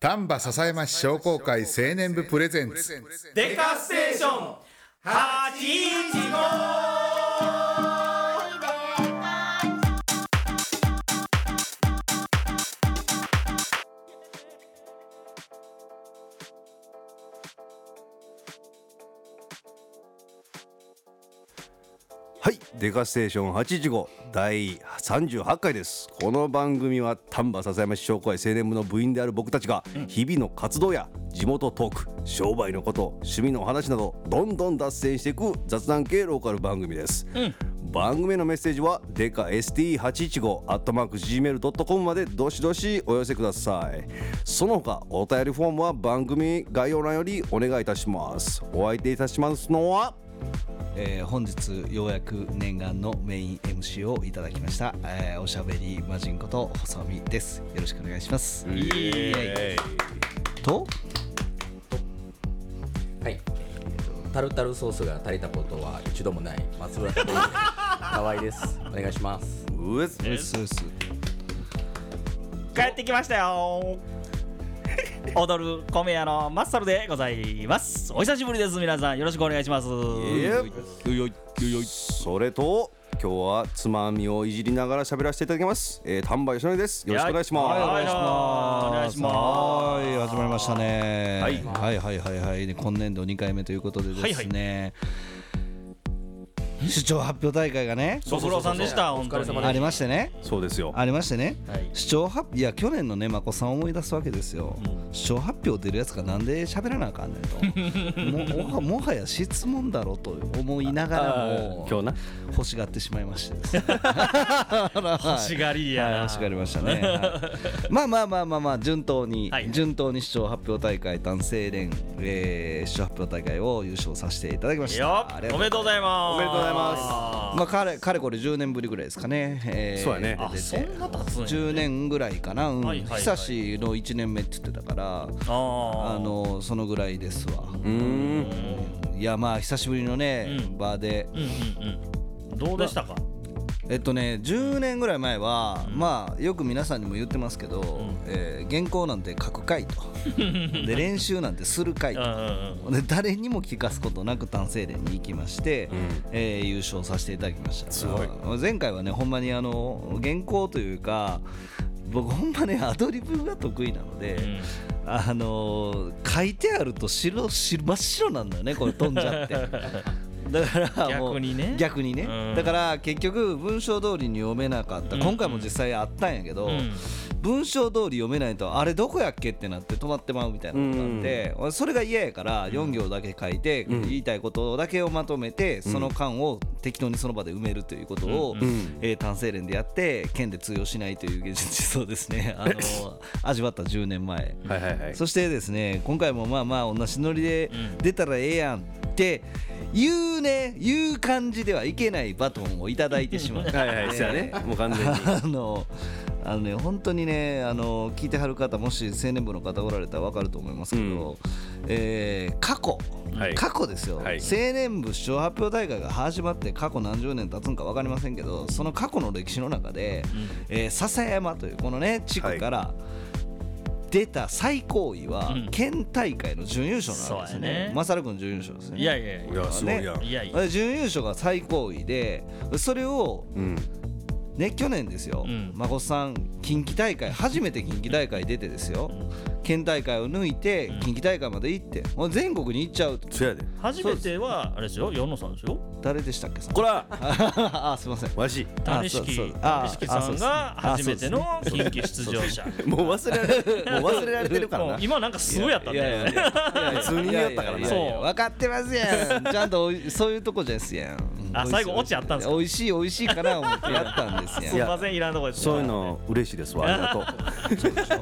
丹波篠山市商工会青年部プレゼンツ。デカステーション815デカステーション815第38回です。この番組は丹波篠山市商工会青年部の部員である僕たちが日々の活動や地元トーク商売のこと趣味の話などどんどん脱線していく雑談系ローカル番組です、番組へのメッセージはデカ ST815 アットマーク Gmail.com までどしどしお寄せください。その他お便りフォームは番組概要欄よりお願いいたします。お相手いたしますのはえー本日ようやく念願のメイン MC をいただきました、えーおしゃべり魔人こと細見です。よろしくお願いします。イエーイ。と？はい、えーとタルタルソースが足りたことは一度もない。松村拓です河合です。お願いします。うえすうっす。帰ってきましたよ踊る米屋のマッサルでございます。お久しぶりです皆さん。よろしくお願いします。いえよい。よいよい。それと今日はつまみをいじりながら喋らせていただきます、えー、丹波よしのりです。よろしくお願いします、はい。お願い。しますお願いします。はい。始まりましたね、はい。はいはいはいはい。で今年度2回目ということでですね、市長発表大会がね。ご苦労さんでした本当にお疲れ様でありましてね。そうですよ。ありましてね、はい。市長発いや去年のねまこさんを思い出すわけですよ、市長発表出るやつがなんで喋らなあかんねんと。ももはや質問だろうと思いながらも今日な。欲しがってしまいまして。欲しがりや。なはい。欲しがりましたね、はい。まあまあまあまあまあ順当に、はい。順当に市長発表大会男性連、えー、市長発表大会を優勝させていただきましたおめでとうございますおめでとうございますまあかれかれこれ10年ぶりぐらいですかね、えーそうやね。あそんな経つんや10年ぐらいかな、うん。はいはいはい。久しの1年目って言ってたからああーのそのぐらいですわ。うーん。いやまあ久しぶりのね、うん。場で。うんうんうん。どうでしたか？えっとね10年ぐらい前は、まあよく皆さんにも言ってますけど、えー原稿なんて書くかいと。で練習なんてするかいと。うんうんうんで誰にも聞かすことなく単成連に行きまして、えー優勝させていただきました。すごい。前回はねほんまにあの原稿というか僕ほんまねアドリブが得意なので、あのー書いてあると白白真っ白なんだよねこれ飛んじゃって。だから逆にね。逆にね、うん。だから結局文章通りに読めなかった、うん。今回も実際あったんやけど、うん。文章通り読めないとあれどこやっけってなって止まってまうみたいなことがあって、俺それが嫌やから4行だけ書いて、言いたいことだけをまとめて、その間を適当にその場で埋めるということを、えー単成連でやって県で通用しないという現実そうですね あの味わった10年前。はいはいはい。そしてですね今回もまあまあ同じノリで出たらええやんって言うね言う感じではいけないバトンをいただいてしまって はいはいね。もう完全に。あのあのね本当にねあの聞いてはる方もし青年部の方おられたら分かると思いますけど、えー過去、はい。過去ですよ、はい。青年部市長発表大会が始まって過去何十年経つんか分かりませんけどその過去の歴史の中で、えー笹山というこのね地区から、出た最高位はうん。県大会の準優勝なんですね。ね。マサル君準優勝ですね。いやいやいいやすごいやん、いやいやで準優勝が最高位でそれをうんね去年ですよ、うん。孫さん近畿大会初めて近畿大会出てですよ、県大会を抜いて近畿大会まで行ってもう全国に行っちゃう。そやで。初めてはあれですよ四野さんですよ。誰でしたっけこら。あすいません。わし。谷敷そうそう。あ谷敷さんがあ初めての近畿出場者。もう忘れられもう忘れられてるからな。今なんかすごいやったいやいやいねや普通に言いよったからな。いやいやいやそう。分かってますやん。ちゃんとそういうとこですやんあ最後オチあったんですか？美味しい美味しいかな思ってやったんですすやんいませんいらんとこですそういうの嬉しいですわ。ありがと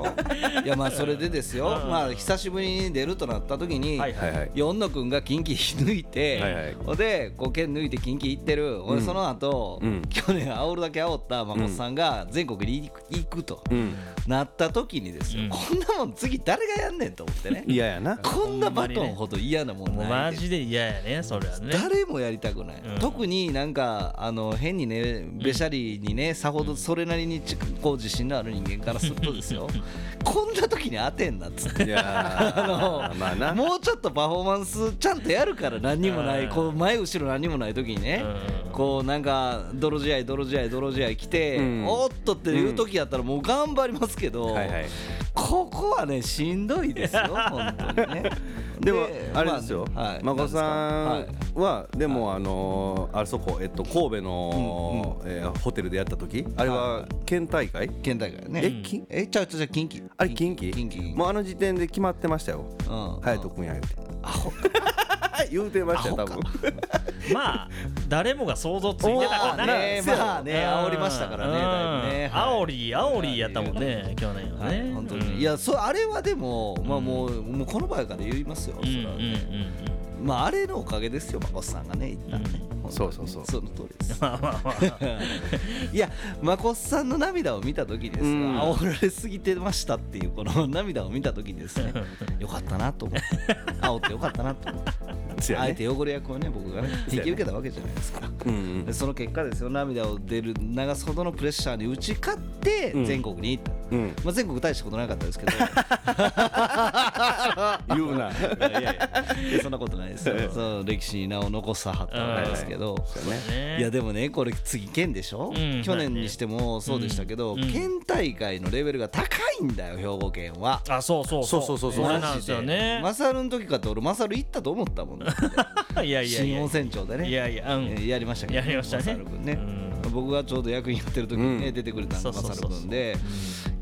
う。いやまあそれでですよ、まあ久しぶりに出るとなった時に、はいはいはい。四野くんが近畿抜いて、はいはい。ほんでこう県抜いて近畿行ってる、ほんでその後、うん。去年煽るだけ煽った孫さんが全国に行く行くと、うん。なった時にですよ、うん。こんなもん次誰がやんねんと思ってね。嫌やな。こんなバトンほど嫌なもんないでマジで嫌やねそれはね。誰もやりたくない、うん。特特になんかあの変にねべしゃりにねさほどそれなりにちこう自信のある人間からするとですよ。こんな時に当てんなっつって。いやあーまあな。もうちょっとパフォーマンスちゃんとやるから何にもなうん。いこう前後ろ何にもない時にねうん。こうなんか泥試合泥試合泥試合来てうん。おっとっていう時やったらもう頑張りますけどはいはいここはねしんどいですよ本当にねでもあれですよ。はい。孫さなんはでもあのーあそこえっと神戸のえーホテルでやった時あれは県大会？県大会ね。えきえちゃうちゃう近畿。あれ近畿？近畿もうあの時点で決まってましたよ。うん。隼人君や言うて言うてましたよ多分。まあ誰もが想像ついてたからなねまあね煽りましたからねだいぶね。はい。煽り煽りやったもんね去年ははいね本当に、うんいやそあれはでも、まあもうもうこの場合から言いますよ、うんうんそれはねまああれのおかげですよまこさんがね一旦ね、本当に。そうそうそう。その通りです。まあまあまあ。いやまこさんの涙を見た時ですよ、うん。煽られすぎてましたっていうこの涙を見た時にですね よかったなと思って。煽ってよかったなと思って。あえて汚れ役をね僕がね引き受けたわけじゃないですか。うんうん。でその結果ですよ涙を出る流すほどのプレッシャーに打ち勝ってうん。全国に行った、うん。まあ、全国大したことなかったですけど。言うな。いやいやそんなことないですよ。そう歴史に名を残さはったわけですけど、そうやね。ね。いやでもねこれ次県でしょ、うん去年にしてもそうでしたけど、うん。県大会のレベルが高いんだよ兵庫県は。あそうそうそう。そうそうそうこれなんですよね。マサルの時かって俺マサル行ったと思ったもんね。いやいやいや新温泉町でね。いやいやうりましたけど、やりましたね。マサル君ね、う僕がちょうど役員やってる時にね、うん。出てくれたのがマそうそうそう。サル君で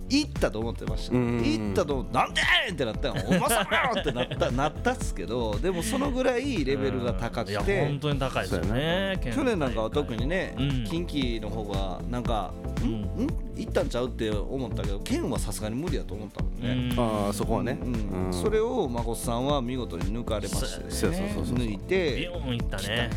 行ったと思ってました、うん。行ったと思ってなんで？ーってなったよ。おマサルよってなったなったっすけどでもそのぐらいレベルが高くいやて本当に高いですよね去年なんかは特にね、うん。近畿の方がなんか、ん、ん？行ったんちゃうって思ったけど県はさすがに無理だと思ったもんね、ああそこはね。うん。うん。それを孫さんは見事に抜かれましてねそうそうそうそう抜いビてヨーンいったね。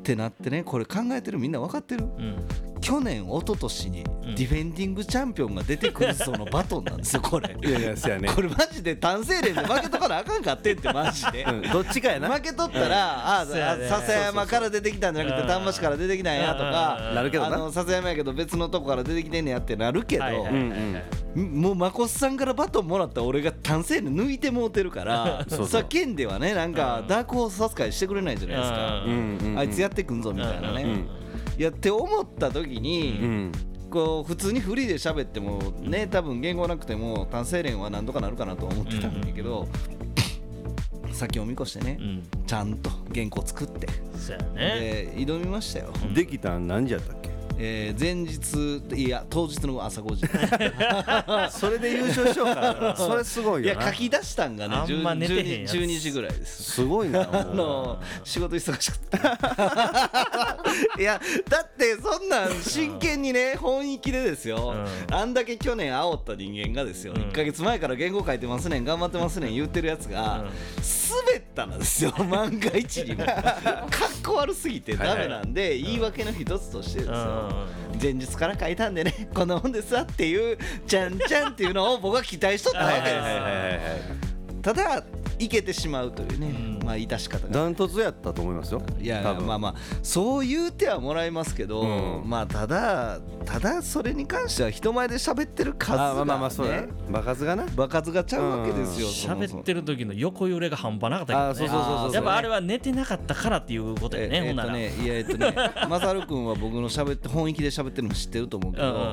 ってなってねこれ考えてるみんな分かってる。うん去年一昨年にん。ディフェンディングチャンピオンが出てくるそのバトンなんですよこれ。いやいやそうやね。これマジで単性連で負けとかなあかんかってんってマジで。うんどっちかやな。負けとったら、あそうやね。笹山から出てきたんじゃなくてうん。丹波市から出てきたんやとかうん。なるけどな。あの笹山やけど別のとこから出てきてんねやってなるけど、もうまこっさんからバトンもらった俺が単性で抜いてもうてるからそうそう。さ県ではねなんかうん。ダークホース扱いしてくれないじゃないですか、あいつやってくんぞみたいなね、うんいやって思った時に、うんこう普通にフリーで喋ってもね多分言語なくても単性連は何とかなるかなとは思ってたんだけど、先を見越してね、うん。ちゃんと原稿作って、そうやね。で挑みましたよ、できたん何時やったっけ？えー前日いや当日の朝5時。それで優勝しようか それすごいいよな。や書き出したんがねあんま寝てへんやつ。12 12時ぐらいです。すごいな あの仕事忙しくていやだってそんなん真剣にね本意気でですよ、うあんだけ去年煽った人間がですよ、うん。1か月前から原稿書いてますねん頑張ってますねん言ってるやつが、うん。滑ったらですよ万が一に。もかっこ悪すぎてダメなんで、言い訳の一つとしてですよ、前日から書いたんでね こんなもんですわっていうちゃんちゃんっていうのを僕は期待しとったわけです。ただいけてしまうというね、うん。まあ致し方が。ダントツやったと思いますよ。いやまあまあそう言うてはもらいますけど、うん。まあただただそれに関しては人前で喋ってる数が、ね、あまあまあまあそうだね。場数がな。場数がちゃうわけですよ、そもそも。喋ってる時の横揺れが半端なかったけどね。あそうそうそうそうやっぱあれは寝てなかったからっていうことやね、えほんなら、えっとねいやえっとねマサル君は僕の喋って本意気で喋ってるの知ってると思うけど、うんうんうん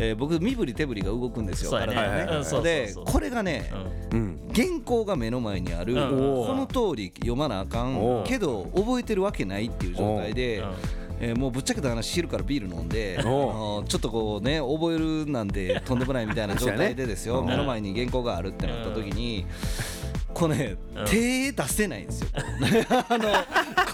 えー僕身振り手振りが動くんですよね。体がね。でこれがね、うん。原稿が目の前にある、うんこの通り読まなあかんけど覚えてるわけないっていう状態でうん、えーもうぶっちゃけた話昼からビール飲んでちょっとこうね覚えるなんてとんでもないみたいな状態でですよ、目の前に原稿があるってなった時に。こうね、うん。手出せないんですよ。あの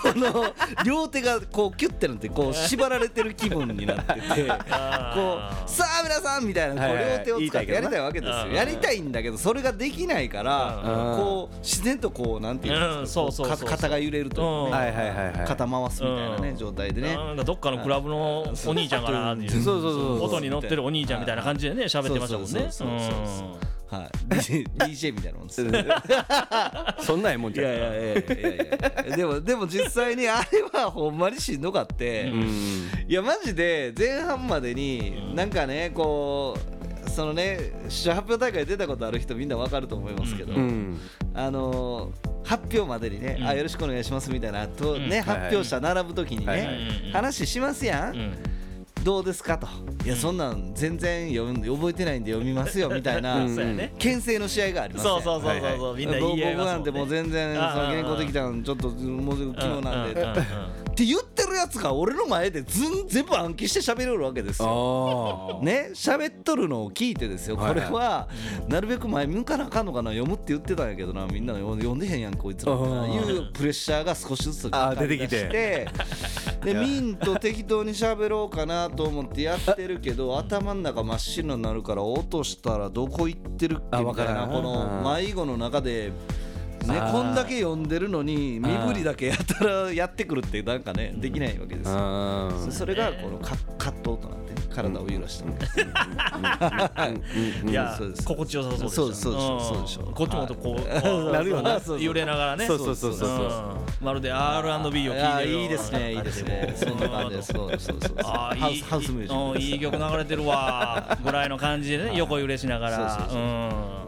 この両手がこうキュッてなってこう縛られてる気分になってて こうさあ皆さんみたいなこう両手を使ってやりたいわけですうん。よ。やりたいんだけどそれができないからうん。こう自然とこうなんていうん。うんですか肩が揺れると肩回すみたいなねうん。状態でね。なんかどっかのクラブのお兄ちゃんかなっていうそうそうそうそう音に乗ってるお兄ちゃんみたいな感じでね喋ってましたもんね。そうそうそうそうはい。DJ, みたいなもんですよ。そんなええもんいじゃんやいやいやいやいやでもでも実際にあれはほんまにしんどかって、うん。いやマジで前半までになんかねこうそのね出場発表大会出たことある人みんなわかると思いますけど、うん。あのー発表までにね、うん。あよろしくお願いしますみたいなと、うん。ね、はい。発表者並ぶ時にね、はいはい。うん話しますやんどうですか？と。いやそんなん全然読ん覚えてないんで読みますよみたいな、牽制の試合がありますやんそうそうそうそうそう。みんな言い合い僕なんてもう全然その原稿できたんちょっともう昨日なんで、って言ってるやつが俺の前でずん全部暗記して喋れるわけですよ。あね？喋っとるのを聞いてですよ。これはなるべく前向かなあかんのかな読むって言ってたんやけどなみんな読ん読んでへんやんこいつらいうプレッシャーが少しずつ出てきて。でミンと適当に喋ろうかなと思ってやってるけど頭の中真っ白になるから落としたらどこ行ってるっけあみたいわからなんこの迷子の中で。ね、こんだけ読んでるのに身振りだけやったらやってくるってなんかねできないわけですよ。あそそれがこのか葛藤となってね体を揺らしてるいやそうです。心地よさそうでした。こっちもとこうなるよなそうそう。揺れながらね。そうそうそうそう。うん。まるで R&B を聴いてるいあいですねいいですね。そんな感じですそうそうそうそう。あーいい。ハウスミュージック。うんいい曲流れてるわ。ぐらいの感じでね横揺れしながら。そうそうそう。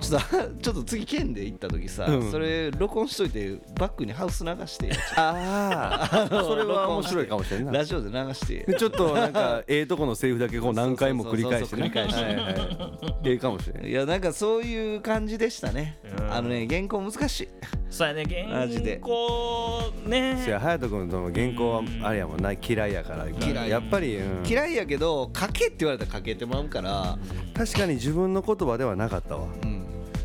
ちょっと ちょっと次県で行った時さ、うん。それ録音しといてバックにハウス流して。よあーそれは面白いかもしれんな。いラジオで流して。でちょっとなんかええとこのセリフだけこう何回も繰り返して繰り返してええかもしれん。いやなんかそういう感じでしたね、うんあのね原稿難しい。そうやね。原稿ね。せや隼人君との原稿はあれやもんな嫌いやから。嫌い。やっぱり、うん。嫌いやけど書けって言われたら書けてまうから。確かに自分の言葉ではなかったわ。うん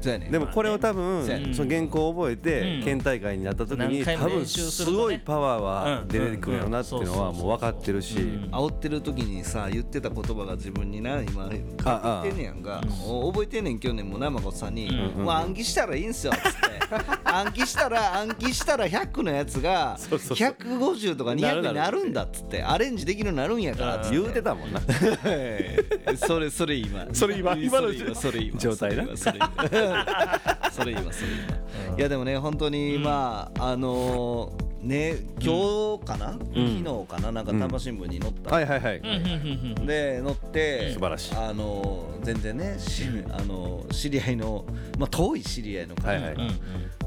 でもこれを多分その原稿を覚えてうん。県大会になった時に多分すごいパワーは出てくるよなっていうのはうんもう分かってるし。うん煽ってる時にさ言ってた言葉が自分にな今書いてんねやんか。お覚えてんねん去年もなまこさんに「もう暗記したらいいんすよ」っつって。暗記したら暗記したら100のやつがそうそう150とか200になるんだっつって。アレンジできるようになるんやからっつって。言うてたもんな。それそれ今。それ今今のそれ今それ今。状態な。それ今それ今それ今いやでもね本当にまああのーね今日かな？昨日かな？なんか丹波新聞に載った。はいはいはい。で乗って素晴らしい。あの全然ねしあの知り合いのまあ遠い知り合いの方がはいはい。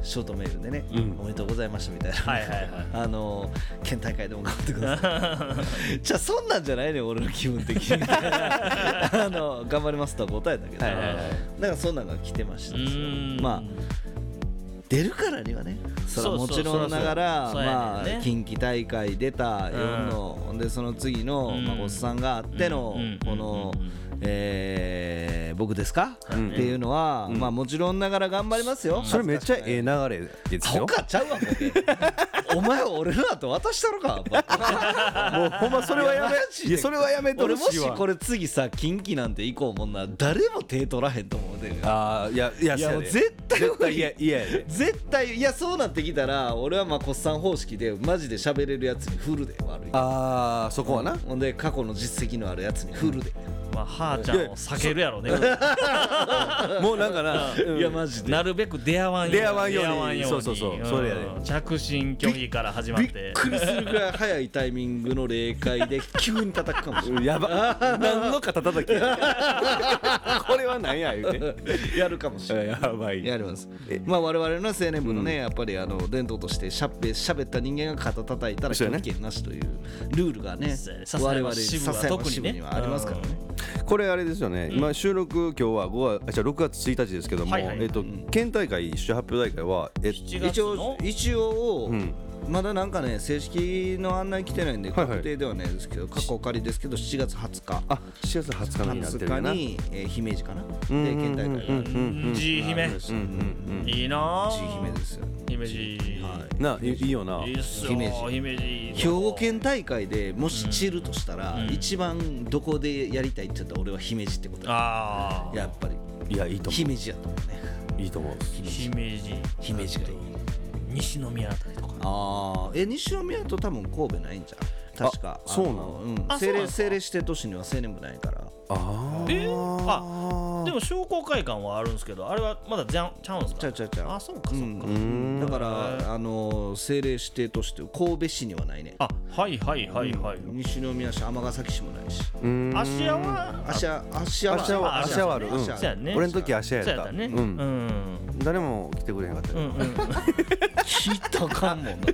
ショートメールでねうんおめでとうございましたみたいな。はいはいはい。あの県大会でも頑張ってください。じゃあそんなんじゃないね俺の気分的に。あの頑張りますとは答えたけど。はいはいはい。だからそんなんが来てましたまあ出るからにはね。それはもちろんながらまあ近畿大会出た4の、ほんでその次のうん。孫さんがあってのうんこのうんえー僕ですか？ん。っていうのはまあもちろんながら頑張りますよ。それめっちゃええ流れですよ。他ちゃうわ お前は俺の後渡したろかもうほんまそれはやめそれはやめて俺もほしこれ次さ近畿なんて行こうもんな誰も手取らへんと思うで。ああいやいやいや絶対いやいや絶対いやそうなってきたら俺はまあこっさん方式でマジで喋れるやつに振るで悪い。ああそこはな。ほんで過去の実績のあるやつに振るで、まあはーちゃんを避けるやろね。もうなんかなうん。いやマジで。なるべく出会わんように。出会わんように。出会わんそうそうそう。それやで。うん着信拒否から始まっびってくりするぐらい早いタイミングの霊界で急に叩くかもしれないやば。何の肩叩きや これは何や言うて。やるかもしれないやばい。やります。まあ我々の青年部のね、やっぱりあの伝統としてしゃべ喋った人間が肩叩いたら拒否権なしというルールがね我々山支部は特にはありますからね、これあれですよね、今収録今日は5月あじゃあ6月1日ですけども、はいはい。えっと県大会出発表大会はえ7月一応の一応、んまだなんかね正式の案内来てないんではいはい。確定ではないですけど、過去仮ですけど7月20日。あ7月20日になってるよ20な日に、えー姫路かな、んで県大会がある、うんジ姫うんうんいいな地姫ですよ。姫路。うんないいいいよな。いいっすよ姫路。姫路。兵庫県大会でもし散るとしたら、うん。一番どこでやりたいって言ったら俺は姫路ってことだ。ああやっぱり。いやいいと思姫路やと思うね。ういいと思う姫路。姫路がいい西宮あたりとか。ああえ西宮と多分神戸ないんじゃん。確か。あそうなの？のうん。政令政令指定都市には青年部ないからあえ？あでも商工会館はあるんですけどあれはまだじゃんちゃうんですか？ちゃうちゃうちゃう。あそうかそうか、うんだからあの政令指定として神戸市にはないね。あはいはいはいはい、西宮市尼崎市もないし。うん。芦屋は？芦屋芦屋芦屋は芦屋はある。うん。俺の時芦屋やった。そうやったね。うん。うん。誰も来てくれへんかったよ。うんうん。聞いたかんもんな。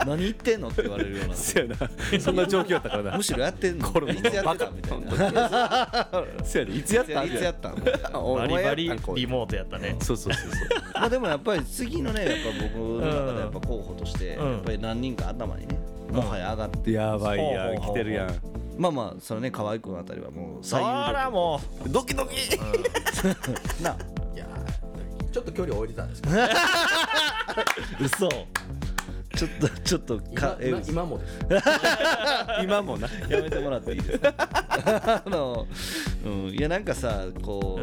何言ってんのって言われるような。そやな。そんな状況やったからな。むしろやってんの。いつやってたみたいな そやでいつやったいつやったんバリバリリモートやったね。そうそうそうそう。まあでもやっぱり次のねやっぱ僕の中でやっぱ候補としてうん。やっぱり何人か頭にねもはや上がって。やばいやん来てるやん。まあまあそのね河合君あたりはもうそ最有らもドキドキ。力 ないやーちょっと距離置いてたんですけど。嘘ちょっとちょっと今かえ今今もです。今もな。やめてもらっていいですか？あの、うん、いやなんかさこ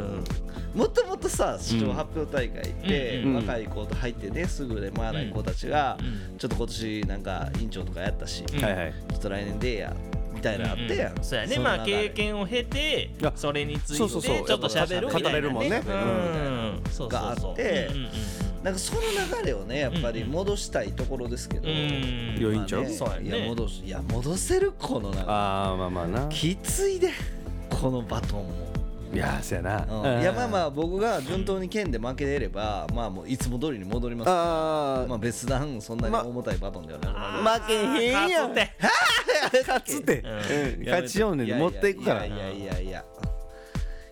う、もともとさ市長発表大会って、うん。うん若い子と入ってねすぐで回らない子たちが、うん。ちょっと今年なんか委員長とかやったし、うん。ちはいはい。ょっと来年でええやみたいなのあってやん、うんそうやね。のまあ経験を経てあそれについてちょっと喋るみたいな語れるもんね。うん。があってうんうんなんかその流れをねやっぱり戻したいところですけど、うん。うんよいんちゃう？まあね。そうやね。いや戻す。いや戻せるこのなんか。あーまあまあな。きついでこのバトンも。いやそやな。うん。いやまあまあ僕が順当に剣で負けれればまあもういつも通りに戻ります。あまあ別段そんなに重たいバトンではなくなる。あ負けへんやん。勝つって。勝つっ て。うん。勝ちようね持っていくから。いやいやいやいや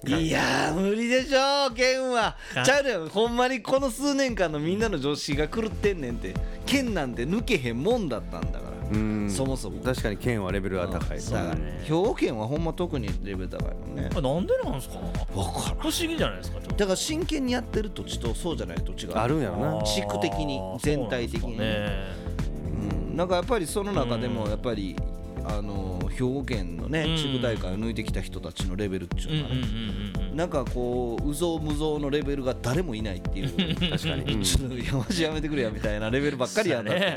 いやー無理でしょ剣は。ちゃうねんほんまにこの数年間のみんなの常識が狂ってんねんって剣なんて抜けへんもんだったんだから。うん。そもそも。確かに剣はレベルが高い。だからね兵庫県はほんま特にレベル高いもんね。あなんでなんですか？分からん。不思議じゃないですかちょっと。だから真剣にやってる土地とそうじゃない土地があるんやろな。地区的に全体的に。ね。うん。なんかやっぱりその中でうん。もやっぱり、あの兵庫県のねうん。地区大会を抜いてきた人たちのレベルっていうのがね、うんうんうんうんなんかこううぞうむぞうのレベルが誰もいないっていう。確かに。ちょっといややめてくれやみたいなレベルばっかりやね。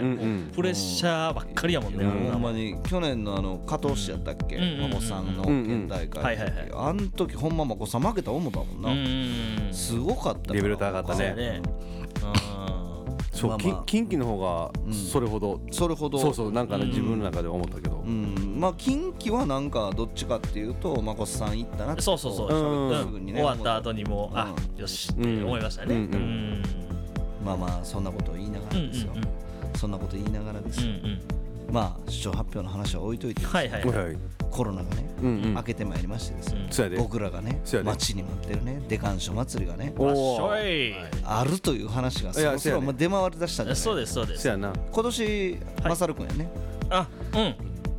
プレッシャーばっかりやもん。ね、うん。ほん。まに去年のあの加藤市やったっけ、孫さん。の県大会あん。時ほん。ま孫さん。負けた思ったもん。な、うん。すごかったレベル高かったねそうまあまあ。近畿の方がそれほど、それほど。そうそうなんかね、自分の中で思ったけど、うん、まあ近畿はなんかどっちかっていうとまこさん行ったなってそうそうそう、うん。うんすぐにね終わった後にも、あうよしって思いましたね、うん。うん。まあまあそんなことを言いながらですよ、うんうん。そんなこと言いながらですよ、うんうんまあ市長発表の話は置いといてはいはい、はいはい。コロナがね、うんうん。明けてまいりましてですよ、う僕らがね待ちに待ってるねデカンショ祭りがねあるという話がそろそろまあ出回り出したんじゃないそうですそうです。そやな。今年マサル君やね。あうん。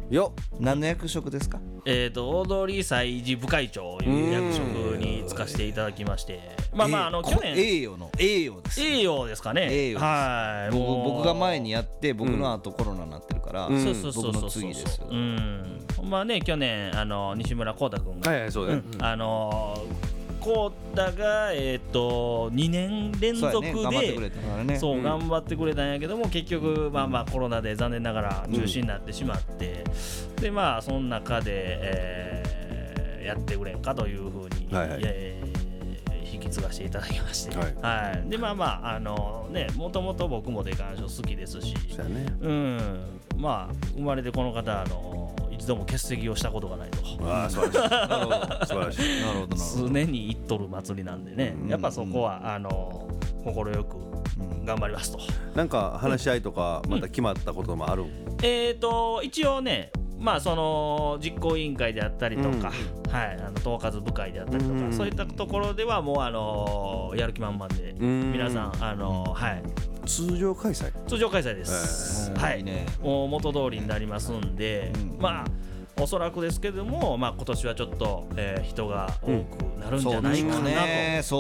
よ何の役職ですか？えっ、と大通祭事部会長いう役職に就かせていただきまして。まあまああの去年。栄誉の栄誉です栄誉ですかね。はい。僕僕が前にやって僕の後コロナになってるから、うん。そうそうそうそう僕の次ですようん。まあね去年あの西村光太君が、はいはいそうだね、あの光太がえっ、と2年連続そうやね頑張ってくれでそう頑張ってくれたんやけども結局まあまあコロナで残念ながら中止になってしまって、でまあその中で、えーやってくれんかというふうに、はいはい。えー引き継がせていただきまして、はい。はい。でまあまああのねもともと僕もデカンショ好きですし。そうやね。うん。まあ生まれてこの方あの一度も欠席をしたことがないと。わあ素晴らしい。なるほど素晴らしい常に行っとる祭りなんでね、うん。やっぱそこはあの快く頑張りますと。なんか話し合いとかまた決まったこともある？ん、えー、と一応ねまあその実行委員会であったりとか、はい、あの統括部会であったりとか、うん。そういったところではもうあのやる気満々で、ん。皆さんあの、はい、通常開催。通常開催です。はい。いいね。もう元通りになりますんで、うん。まあおそらくですけども、まあ、今年はちょっそうえー人が多くなるんじゃないかなと、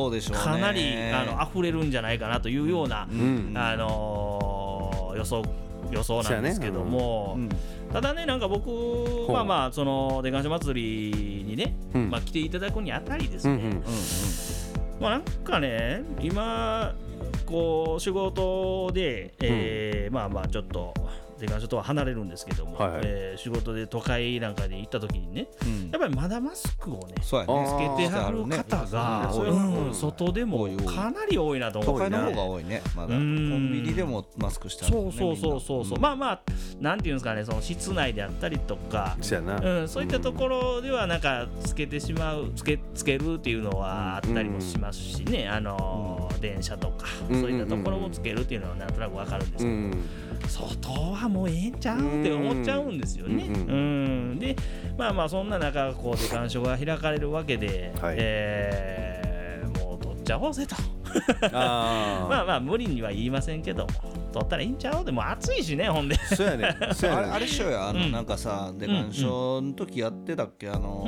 うでしょうね。かなりあの溢れるんじゃないかなというような、ん。あのー予想予想なんですけども、うん。ただねなんか僕う。まあまあその出願所祭りにね、うん。まあ、来ていただくにあたりですね、うんうん。まあなんかね今こう仕事で、えーまあまあちょっと出願所とは離れるんですけども、はいはい。えー仕事で都会なんかで行った時にね、うん。やっぱりまだマスクをねね。つけてはる方が、そうん外でもかなり多いなと思って、都会の方が多いねまだ。コうん。ンビニでもマスクしてあるそうそうそうそう。そう、まあまあなんていうんですかねその室内であったりとか、うん、そういったところではなんかつけてしまうつけつけるっていうのはあったりもしますしね、あのー電車とか、うんそういったところをつけるっていうのはなんとなくわかるんですけど、うん外はもうええんちゃうって思っちゃうんですよね。うんうんでまあまあそんな中こうで鑑賞が開かれるわけで、はい。えーもう取っちゃおうぜと。あ まあまあ無理には言いませんけど取ったらいいんちゃう？でも暑いしねほんで。あそうやねそうやねあれあれっしょやあの、うん。なんかさ出鑑賞の時やってたっけ？あの、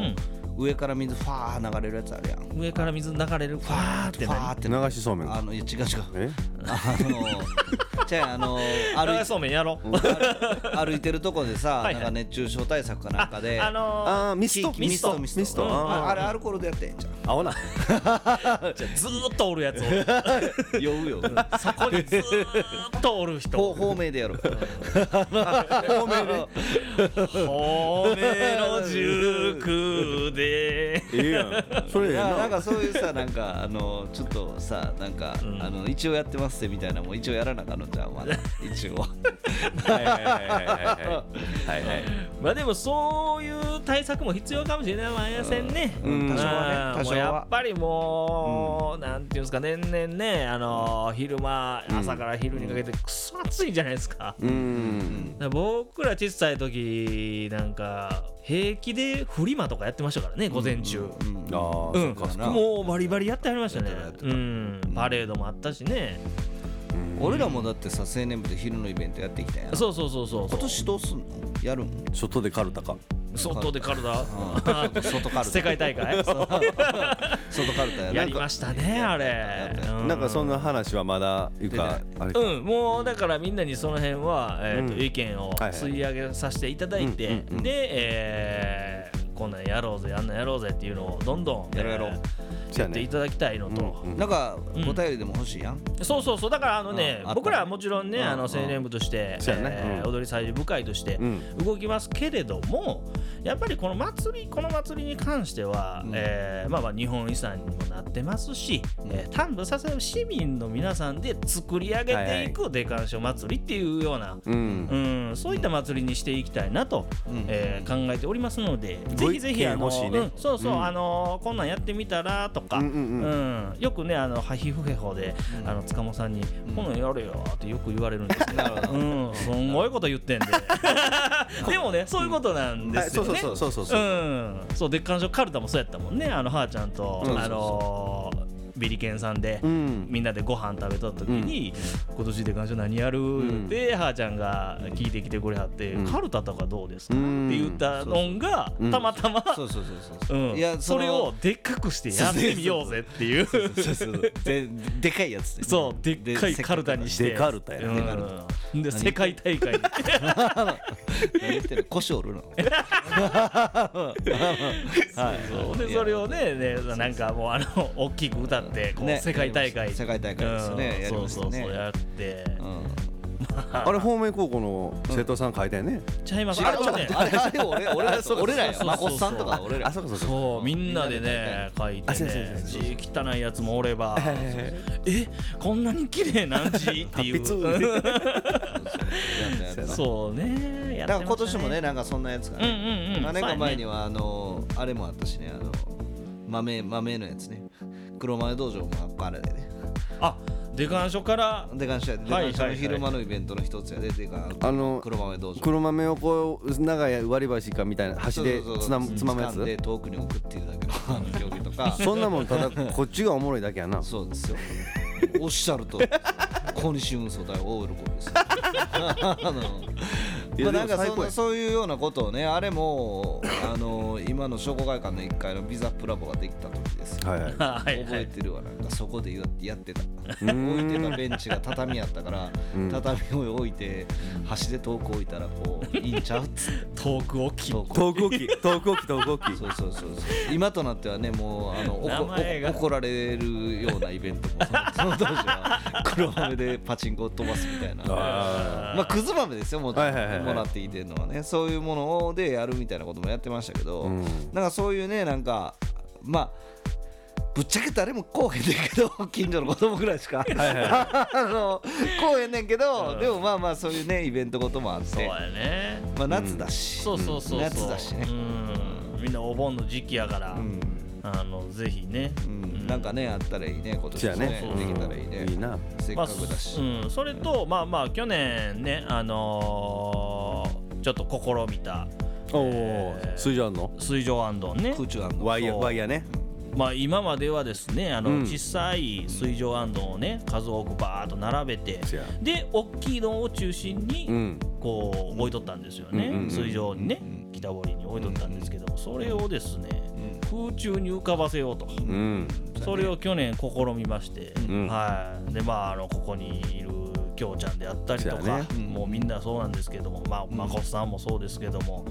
上から水ファー流れるやつあるやん。上から水流れるファーってファーなって流しそうめんあのいや違う違う。え？あのじゃああの歩いそうめんやろ。う。歩いてるとこでさ、はいはい。なんか熱中症対策かなんかで。あのーあーミスト。ミスト。ミストミスト。うん。あああれアルコールでやってんじゃ青な。じゃあずーっとおるやつおるん酔うよ。そこにずーっとおる人。ほ方面でやろう。褒めの塾で。ええやん。それな。んなかそういうさなんかあのちょっとさなんか、うん。あの一応やってますってみたいなもん一応やらなあかんのじゃんまだ一応。はいはいはいはいはい。はいはい。まあでもそういう対策も必要かもしれないませんね。うん。多少はね。は。やっぱりもう、なんていうんですか年々ねあのー昼間朝から昼にかけてくそ暑いじゃないですか。うん。だから僕ら小さい時なんか平気でフリマとかやってましたからね午前中。ああうん。そっかなもうバリバリやってはりましたね。うん、パレードもあったしね。俺らもだってさ青年部で昼のイベントやってきたやん。そうそうそうそうそう。今年どうすんの？やるん？外でカルタか外で体。外カルタ。世界大会。外カルタや。やりましたねあれ。うなんかそんな話はまだいうかうん、もうだからみんなにその辺は、えーとうん。意見を吸い上げさせていただいて、で、えーこんなんやろうぜあんなんやろうぜっていうのをどんどんやろうやろうえーそうやね。やっていただきたいのと、なんかうん。お便りでも欲しいやん、そうそうそう。だからあのね、うん。あった。僕らはもちろんね、うん。あの青年部として、えー踊り祭事部会としてうん。動きますけれどもやっぱりこの祭りこの祭りに関しては、うん。えーまあまあ日本遺産にもなってますし、えー丹部させる市民の皆さんで作り上げていくデカンショ祭りっていうような、うん。うん、そういった祭りにしていきたいなと、うん。えー考えておりますので、ごぜひぜひあの、うんそうそう、うん。あのこんなんやってみたらとか、うんよくねあのハヒフヘホで、あの塚本さんに、こんなんやれよってよく言われるんですけど、うん、すんごいこと言ってんで。でもねそういうことなんですよね、はいそうそうそうそうそうう。ん、そう月刊書カルタもそうやったもんね。あのはーちゃんと、あのービリケンさんで、うん。みんなでご飯食べた時に、今年で感謝何やる？んって、はーちゃんが聞いてきてくれはって、うん。カルタとかどうですか、うん。って言ったのが、うん。たまたま、それをでっかくしてやってみようぜっていう。ででかいやつでそうでっかいカルタにして。でカルタやねうん。で世界大会に。何言ってんの？腰折るの。そう。でそれをねねなんかもうあの大きく歌ってこうね世界大会。世界大会ですよね。うん。やりましたね。そうそうそうやって。うん。あれ方面高校の生徒さん書いたよね。ちゃいます。違う。ああれ俺俺らそう俺らや。そうそうまこっさんとか俺らあそうかそうか。そうみんなでね書いてあそうそうねそう。字汚いやつもおれば。えこんなに綺麗なん字？っていう。そうね。だから今年もねなんかそんなやつがうんうんねうん。何年か前にははあのあれもあったしね。あの豆豆のやつね黒豆道場もあれでね。あデカン書から？でかんしやで。はいかんしの昼間のイベントの一つやででかんあの黒豆道場。黒豆をこう長い割り箸かみたいな箸でつなつまむや掴んでつ遠くに置くっていうだけの あの競技とか。そんなもんただこっちがおもろいだけやな。そうですよ。おっしゃると小西運送大大喜びです あのまあなんかそんなそういうようなことをねあれもあの今の商工会館の1階のビザプラボができた時ですよ。はいはい。覚えてるわ。なんかそこでややってた。置いてたベンチが畳やったから、畳を置いて端で遠く置いたらこういいんちゃうっつって。遠く大き。い遠く置き。遠く置き遠く置き。そうそうそうそう。今となってはねもうあの怒られるようなイベントもそのその当時は黒豆でパチンコを飛ばすみたいな。あまあくず豆ですよもちろん、はいはいはいはいもらっていてるのはねそういうものでやるみたいなこともやってましたけど、うん。なんかそういうねなんかまあぶっちゃけ誰もこうへんねんけど 近所の子供ぐらいしか。あのこうへんねんけど、でもまあまあそういうねイベントごともあって。そうやね。まあ夏だし、そうそうそう。夏だしね。うん。みんなお盆の時期やから、うんあのぜひね、うん。なんかねあったらいいね今年ねね。できたらいいね。いいな。せっかくだし、まあうん、それとまあまあ去年ねあのーちょっと試みたおおえー水上あんの？水上アンドンね。空中案ワイヤワイヤーね。まあ今まではですねあの、うん。小さい水上アンドンをね数多くバーッと並べてで大きいのを中心に、うん。こう置いとったんですよね、水上にね北堀に置いとったんですけどそれをですね、空中に浮かばせようと、うん。それを去年試みまして、ん。はい。でまああのここにいるきょうちゃんであったりとか、ね。もうみんなそうなんですけどもまあまこさんもそうですけども、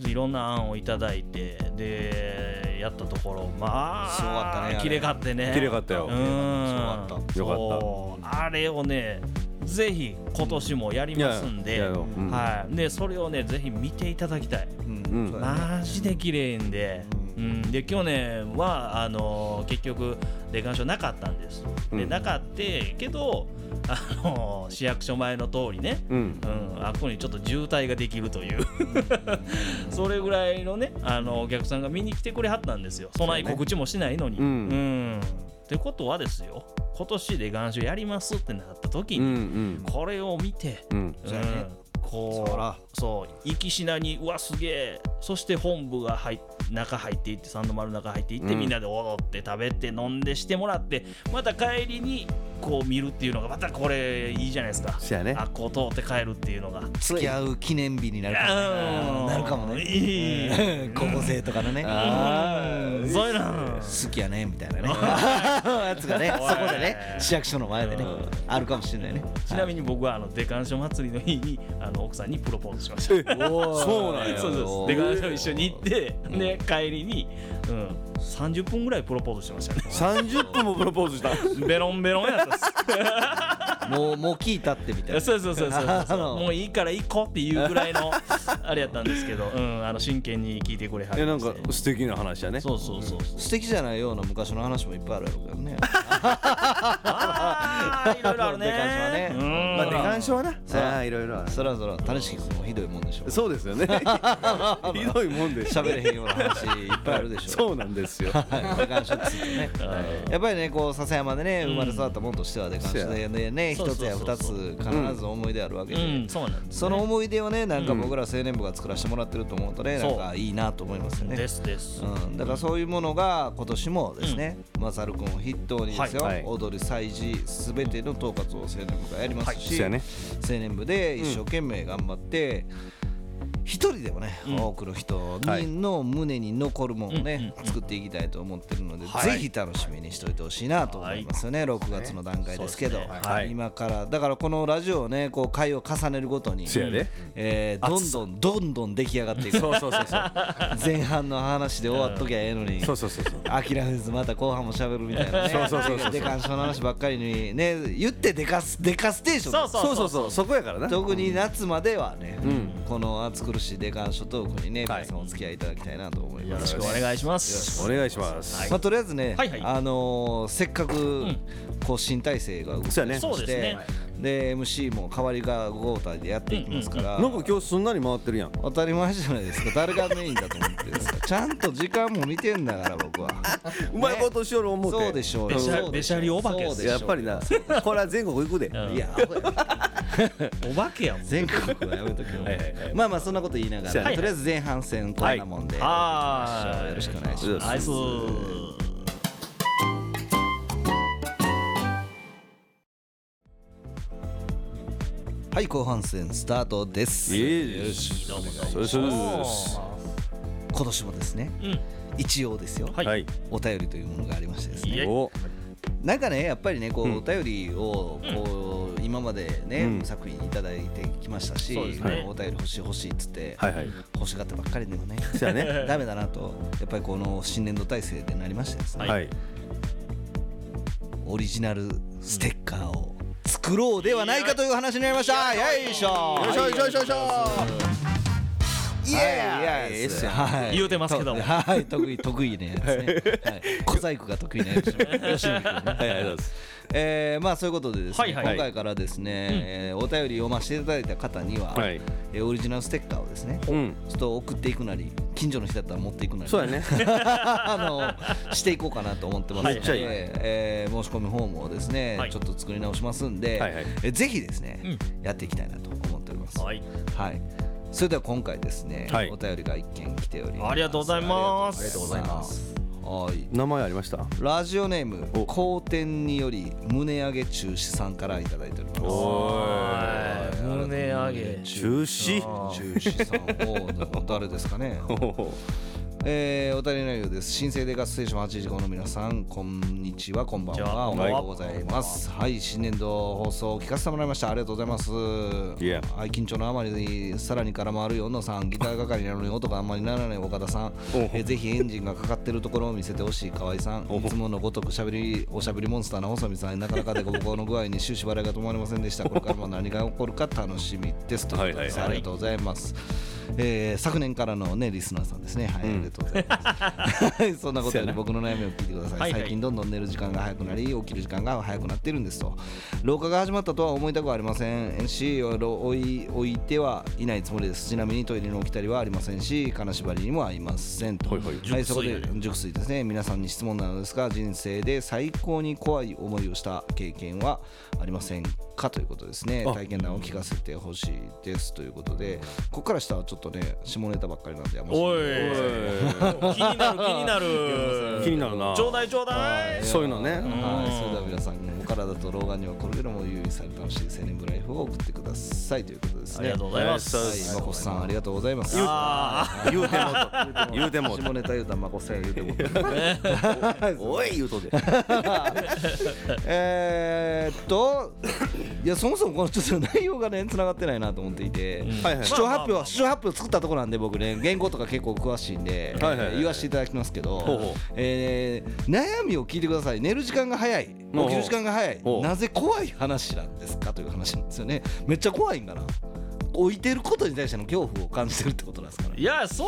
いろんな案をいただいてでやったところまあすごかったねきれ。かってね。きれかったよ。うん。すごかった。あれをねぜひ今年もやりますんで、ううん。はい、でそれをねぜひ見ていただきたい。うん。マジで綺麗ん。で、うん、で去年はあの結局霊感症なかったんです、でうん。なかってけどあの市役所前の通りね、うん。うん、あっこにちょっと渋滞ができるという。それぐらいのねあのお客さんが見に来てくれはったんですよ。そない告知もしないのに。うん。うん。ってことはですよ。今年霊感症やりますってなった時に、んこれを見て、うん。こうそう行きしなにうわすげえ。そして本部が入っ中入っていってサンドマル中入っていって、うん。みんなで踊って食べて飲んでしてもらってまた帰りにこう見るっていうのがまたこれいいじゃないですか。そやね。あっこを通って帰るっていうのが。付き合う記念日になるかもなるかもね。いい。うん。高校生とかのね。うん。そういうの。好きやねみたいなね。やつがねそこでね市役所の前でねあるかもしれないね。ちなみに僕はあのデカンショ祭りの日にあの奥さんにプロポーズしました。そうなんや。そうそう。ですデカンショ一緒に行ってで帰りに、うん、30分ぐらいプロポーズしてましたね30分もプロポーズした。ベロンベロンやったっす。もう もう聞いたってみたいな。そうそうそうそうもういいから行こうっていうぐらいのあれやったんですけど、うん、あの真剣に聞いてくれはりえなんか素敵な話やね。そうそうそう素敵じゃないような昔の話もいっぱいあるやろうけどね。ああいろいろあるね。デカンショはね。うん。まあデカンショはなああいろいろある。そらそら谷敷君もひどいもんでしょ。そうですよね。ひどいもんで喋れへんような話いっぱいあるでしょ。そうなんですよ。はい。デカンショっつってねやっぱりねこう笹山でね生まれ育ったもんとしてはデカンショでね一つや二つ必ず思い出あるわけうでん。その思い出をねなんか僕ら青年部が作らせてもらってると思うとねなんかいいなと思いますよね。ですです、うん、だからそういうものが今年もですね、マサル君を筆頭にですよ、踊り祭事すべての統括を青年部がやりますし、青年部で一生懸命頑張って、一人でもね、うん。多くの人の胸に残るものをね、作っていきたいと思ってるので、はい。ぜひ楽しみにしておいてほしいなと思いますよね、6月の段階ですけど、今からだからこのラジオをねこう回を重ねるごとに、えーどんどんどんどん出来上がっていく。そうそうそうそう。前半の話で終わっときゃええのにそうそうそうそう。諦めずまた後半も喋るみたいなね。そうそうそうそうデカンショの話ばっかりにね言ってデカスデカステーション。そうそうそうそう。そこやからな。特に夏まではね、ん。この暑苦しい。デカンショトークにね、はい皆さんお付き合いいただきたいなと思いよろしますくお願いします。お願いします。まあ、とりあえずね、はい。はいあのーせっかく、ん。こう新体制が動きそうやねそうですねで MC も代わりが交代でやっていきますから、なんか今日すんなり回ってるやん。当たり前じゃないですか。誰がメインだと思ってるんですか。ちゃんと時間も見てんだから僕は。うまいことしよる思うて。そうでしょうべべしゃりお化けですやっぱりな。これは全国行くで。うん。いや お化けやもん。全国はやめとけよ。はいはいはい。まあまあそんなこと言いながら、そうやね。とりあえず前半戦こんなもんで、はよろしくお願いしますはい後半戦スタートです。どうもどそうですそうです。今年もですねうん一応ですよ、はい。はい。お便りというものがありましてですね。なんかねやっぱりねこう、うん。お便りをこう、今までね、うん。作品いただいてきましたし、そうですね。お便り欲しい欲しいっつって、はいはい。欲しがってばっかりでもね。そうやね。ダメだなとやっぱりこの新年度体制でなりましてですね、はい。オリジナルステッカーを作ろうではないかという話になりました。よいしょ。よいしょ。よいしょよいしょよいしょ。イはい言うてますけどはい得意得意ね、はい、小細工が得意なやつ。吉野はいありがとうございますえーまあそういうことでですね、はいはい。今回からですね、えーお便り読ませていただいた方には、はい。えーオリジナルステッカーをですね、うん。ちょっと送っていくなり近所の人だったら持っていくなりそうやね。あのしていこうかなと思ってます。ので、めっちゃいい。えー申し込みフォームをですね、はい。ちょっと作り直しますんで、はいはい。えーぜひですね、やっていきたいなと思っております。はい。はい。それでは今回ですね、はい。お便りが一件来ております。ありがとうございます。ありがとうございますはい名前ありました？ラジオネームお。好天により胸上げ中止さんからいただいております。はい。胸上げ。中止？中止さん。お誰ですかね えーお便り内容です。新生デカステーション85の皆さんこんにちはこんばんは。は。おめでとうございます。はい新年度放送を聞かせてもらいました。ありがとうございます。いや。はい緊張のあまりにさらに絡まるよ野さんギター係なのに音があんまりならない岡田さんおえーぜひエンジンがかかってるところを見せてほしい河合さん。おいつものごとくしゃべりおしゃべりモンスターの細見さんなかなかでごぼこの具合に終始笑いが止まりませんでした。これからも何が起こるか楽しみです。ということですはいはいはい。ありがとうございますえー昨年からのねリスナーさんですね。はい、ありがとうございます。は いそんなことより僕の悩みを聞いてください、はいはい。最近どんどん寝る時間が早くなり起きる時間が早くなっているんですと。老化が始まったとは思いたくはありません。し置い置いてはいないつもりです。ちなみにトイレに起きたりはありませんし金縛りにもありませんと。はいはい。はい、そこで熟睡熟睡ですね。皆さんに質問なのですが人生で最高に怖い思いをした経験はありませんかということですね。あ。体験談を聞かせてほしいですということでここから下はちょっとね下ネタばっかりなんでやめまおい。気になる気になる。気になるな。ちょうだいちょうだい。そういうのね。はい、それでは皆さんお体と老眼にはこれからも優位され楽しい青年部ライフを送ってくださいということですね。ありがとうございます。はい、まこさんありがとうございます。あ言うても言うてもう下ネタ言うたらまこさん言うてもと。おい言うとで。えーっといやそもそもこのちょっと内容がねつながってないなと思っていて、視聴発表視聴発表作ったとこなんで僕ね原稿とか結構詳しいんで、言わせていただきますけど、えー悩みを聞いてください。寝る時間が早い。起きる時間が早い。なぜ怖い話なんですかという話なんですよね。めっちゃ怖いんかな。置いてることに対しての恐怖を感じてるってことなんですかね。いやそ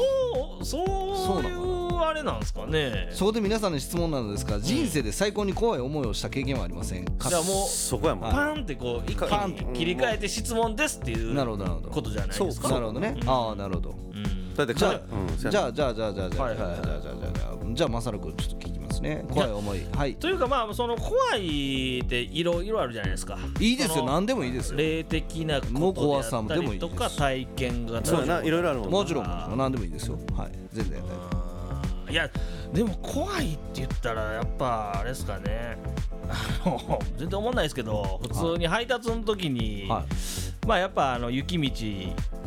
うそういそうなの？うあれなんですかね。そこで皆さんの質問なのですが人生で最高に怖い思いをした経験はありませんか？じゃあもうそこやもん。パンってこう一気パン。に切り替えて質問ですっていうなるほどなるほど。ことじゃないですか。なるほどね。ああなるほど。うん。だってじゃあ、じゃあじゃあじゃあじゃあじゃあじゃあじゃあじゃあじゃあじゃあマサル君ちょっと聞きますね怖い思いはいというかまあその怖いっていろいろあるじゃないですかいいですよ何でもいいですよ霊的なことであ怖さもったでもいいですりとか体験がそうやないろいろあるもんなもちろん何でもいいですよはい全然大丈いやでも怖いって言ったらやっぱあれですかね。あの全然思わないですけど普通に配達の時に、はい。まあやっぱあの雪道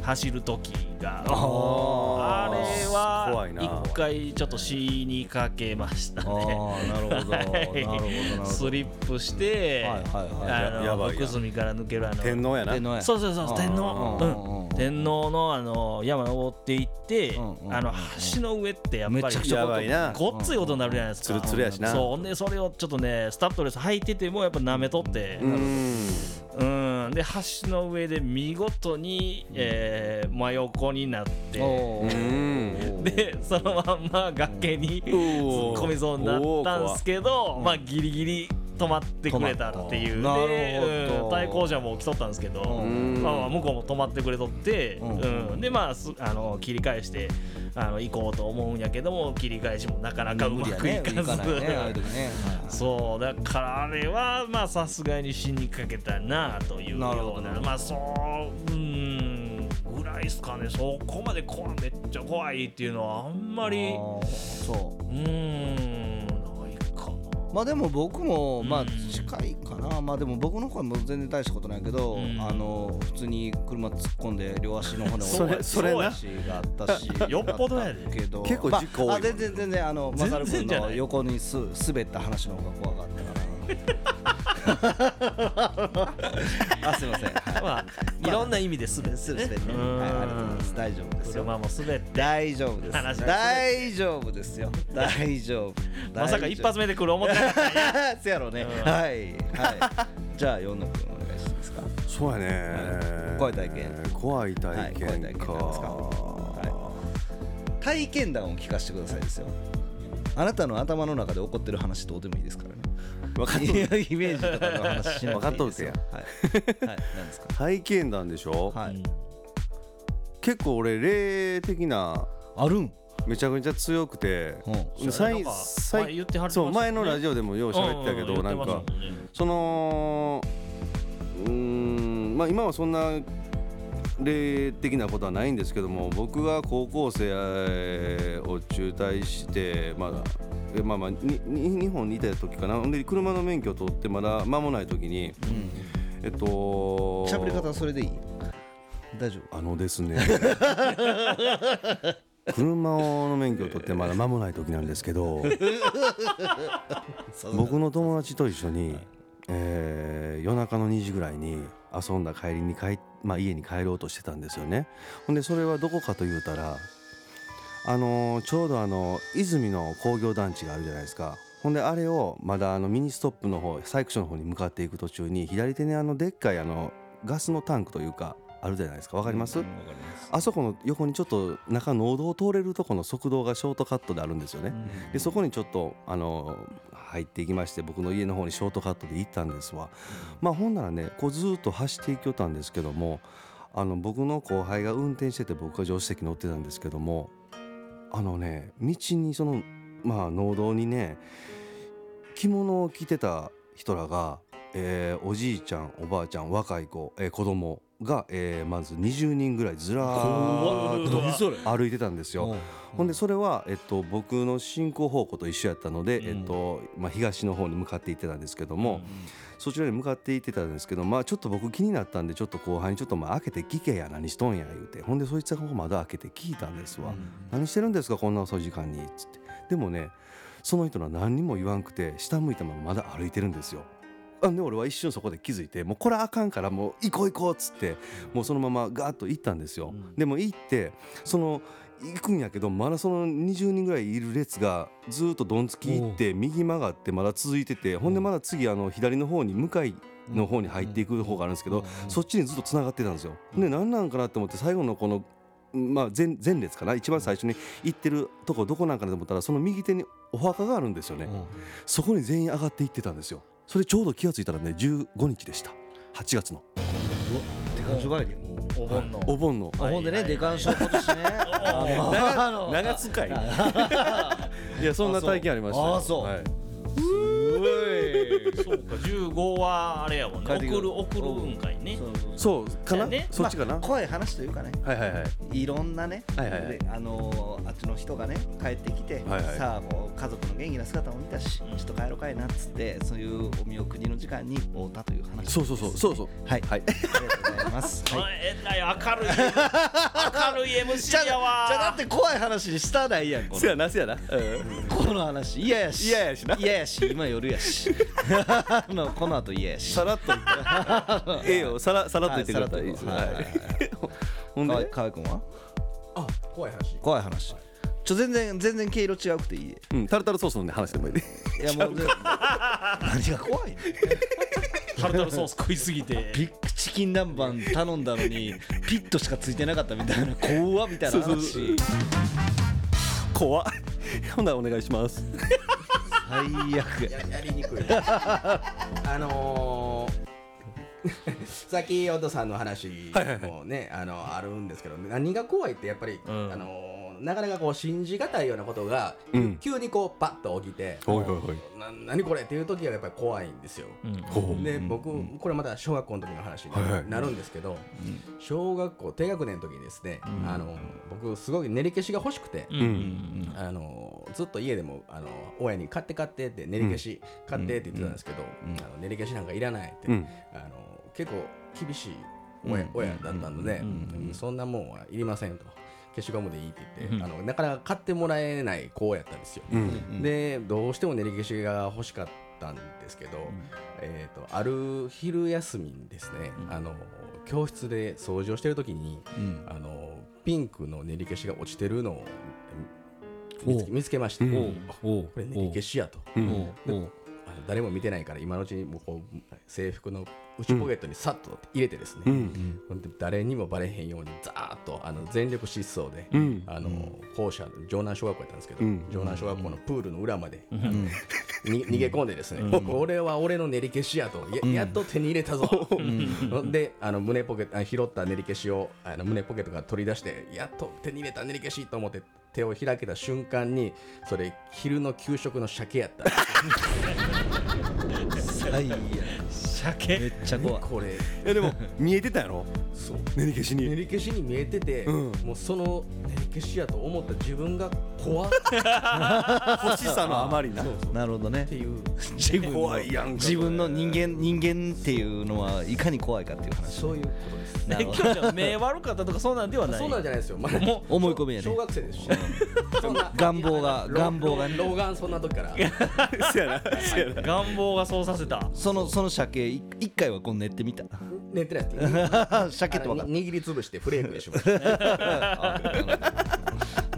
走る時がああれは一回ちょっと死にかけましたね。なるほど。スリップして、はいはいはい。あの奥隅から抜けるあの天皇やな。天皇や。そうそうそう天皇、うん天皇のあの山登っていって、うんうんうんあの橋の上ってやっぱりめちゃくちゃやばいな。ごっつい音になるじゃないですか、ツルツルやしな。そう。でそれをちょっとねスタッドレス履いててもやっぱ舐めとって。うん。うん。で橋の上で見事に、えー真横になってでそのまんま崖に突っ込みそうになったんですけどまあギリギリ止まってくれたっていう。うん対向車も起きとったんですけどん。まあまあ向こうも止まってくれとってうん。うん。でまあすあの切り返してあの行こうと思うんやけども切り返しもなかなかうまくいかず。ねね ね。そうだからあれはまあさすがに死にかけたなというようなまあそううんぐらいですかね。そこまで怖いめっちゃ怖いっていうのはあんまり。そう。うーんまあでも僕もまあうん。近いかな。まあでも僕の方はもう全然大したことないけど、うん。あの普通に車突っ込んで両足の骨を それそれな。があったし よっぽどやで。だったけど。結構事故多いもんまああ全然全然あのマサル君の横にす滑った話の方が怖かったかあすいません。はい。まあいろんな意味で滑ってするね。うん。はいありがとうございます。大丈夫ですよ。車も滑って。大丈夫です。大丈夫ですよ。大丈夫。まさか一発目で来る思ってなかった せやろね。うん。はい。はい。じゃあ四野君お願いしていいですか。そうやね、はい。怖い体験。怖い体はい。怖い体験験か、なんですか。は体験談を聞かせてくださいですよ。あなたの頭の中で起こってる話どうでもいいですからね分かっといやイメージとかの話しな分かっとるてやはい、はい、何ですか？体験談でしょ、はい。結構俺霊的なあるん？めちゃくちゃ強くて、うん。さいなんかさい前言ってはりましたね。そう前のラジオでもよう喋ってたけど、なんか。そのうーんまあ今はそんな霊的なことはないんですけども僕が高校生を中退してまあえまあまあにに日本にいた時かな。で車の免許を取ってまだ間もない時にえっと喋り方はそれでいい？大丈あのですね。車の免許を取って まだ間もない時なんですけど 夫僕の友達と一緒に、えー夜中の2時ぐらいに遊んだ帰りに帰、まあ、家に帰ろうとしてたんですよね。ほんでそれはどこかというたらあのーちょうどあの泉の工業団地があるじゃないですか。ほんであれをまだあのミニストップの方サイクションの方に向かっていく途中に左手にあのでっかいあのガスのタンクというかあるじゃないですか。わかります、うんわかります。あそこの横にちょっと中農道を通れるとこの側道がショートカットであるんですよね、でそこにちょっとあの入っていきまして僕の家の方にショートカットで行ったんですわ。まあほんならねこうずーっと走っていきよったんですけどもあの僕の後輩が運転してて僕が助手席乗ってたんですけどもあのね道にそのまあ農道にね着物を着てた人らが、えーおじいちゃんおばあちゃん若い子、えー子供が、えーまず20人ぐらいずらーっと歩いてたんですよ。ほんでそれは、えっと、僕の進行方向と一緒やったので、えっとまあ、東の方に向かって行ってたんですけども、そちらに向かって行ってたんですけど、まあ、ちょっと僕気になったんでちょっと後輩にちょっとまあ開けて聞けや何しとんや言うてほんでそいつが窓開けて聞いたんですわ、何してるんですかこんな遅い時間にっつって。でもねその人は何にも言わんくて下向いたまままだ歩いてるんですよ。あで俺は一瞬そこで気づいてもうこれあかんからもう行こう行こうっつってもうそのままガーッと行ったんですよ。でも行ってその行くんやけどまだその20人ぐらいいる列がずーっとどんつき行って右曲がってまだ続いててほんでまだ次あの左の方に向かいの方に入っていく方があるんですけどそっちにずっとつながってたんですよ。で何なんかなって思って最後のこのまあ、前前列かな？一番最初に行ってるとこどこなんかなと思ったらその右手にお墓があるんですよね、そこに全員上がっていってたんですよ。それちょうど気がついたらね15日でした。8月の手勘所帰りお盆の。お盆のあほんでねデカン賞今年ね。あ の長使い いやそんな体験ありましたよ。あそう。はい。そうか15はあれやもんね。送る送る運会ね。そうかな、そうやねそっちかな、まあ怖い話というかね。はいはいはい。いろんなね、はいはいはい。であのーあっちの人がね帰ってきて、はいはい。さあこう家族の元気な姿も見たし、ちょっと帰ろうかいなっつってそういうお見送りの時間に会うたという話ですそうそうそうそうそう。はい、はい。ありがとうございます、はい。えらい明るい。明るい MC やわ。じゃあだって怖い話にしたないやんこやなせやな、この話嫌やし。嫌やしな。嫌やし今夜やし。あのこの後嫌やし。さらっと。言ってええよさらさらっと言ってくれたらいいで。すよはいはい。ほんで、河合君は？あ怖い話。怖い話。ちょ全然全然毛色違くていい。うん、タルタルソースのね話でもいい。でいやもうで何が怖いの？タルタルソース食いすぎて。ビッグチキン南蛮頼んだのにピットしかついてなかったみたいな怖みたいなそうそう話怖っ。ほんならお願いします。最悪。やりにくい。あのー、さっきお父さんの話もね、あのあるんですけど何が怖いってやっぱり、ん。あのーなかなかこう信じがたいようなことが、うん。急にこうパッと起きておいおいおい。な何これ？っていう時がやっぱり怖いんですよ。うん。で僕これまた小学校の時の話はいはい。になるんですけど、小学校低学年の時にですね、あの僕すごい練り消しが欲しくて、うん。うん。あのずっと家でもあの親に買って買ってって練り消し買ってって言ってたんですけど、あの練り消しなんかいらないって、うん。あの結構厳しい親,、親だったので、うん。そんなもんはいりませんと消しゴムでいいって言って、あのなかなか買ってもらえない子やったんですよ。うん。でどうしても練り消しが欲しかっったんですけど、えー、とある昼休みにですね、あの教室で掃除をしてる時に、あのピンクの練り消しが落ちてるのを見つけ見つけまして、あこれ練り消しやと。誰も見てないから今のうちにもうこう制服の内ポケットにさっと入れてですね、ほんで誰にもバレへんようにザーッとあの全力疾走で、あの校舎城南小学校やったんですけど、城南小学校のプールの裏まで、あの に逃げ込んでですね、これは俺の練り消しやとややっと手に入れたぞ、であの胸ポケットあ拾った練り消しをあの胸ポケットから取り出してやっと手に入れた練り消しと思って手を開けた瞬間にそれ昼の給食の鮭やった。最悪。鮭？めっちゃ怖い。これ。えでも見えてたやろ？そう。練り消しに。練り消しに見えてて、うん。もうその練り消しやと思った自分が怖っ。っ 欲しさのあまりな。なるほどね。ていう。自分の怖いやんか。自分の人間人間っていうのはいかに怖いかっていう話。そういうことですなるほど。えきょうちゃん。目悪かったとかそうなんではない。そうなんじゃないですよ、まだも思い込みやね。小学生ですし、そんな。願望が老願望がね。老眼そんな時から。せやな。せやな。願望がそうさせた。そのその鮭い一回はこう練ってみた。寝てないって分か。っあのに握りつぶしてフレークにしました。た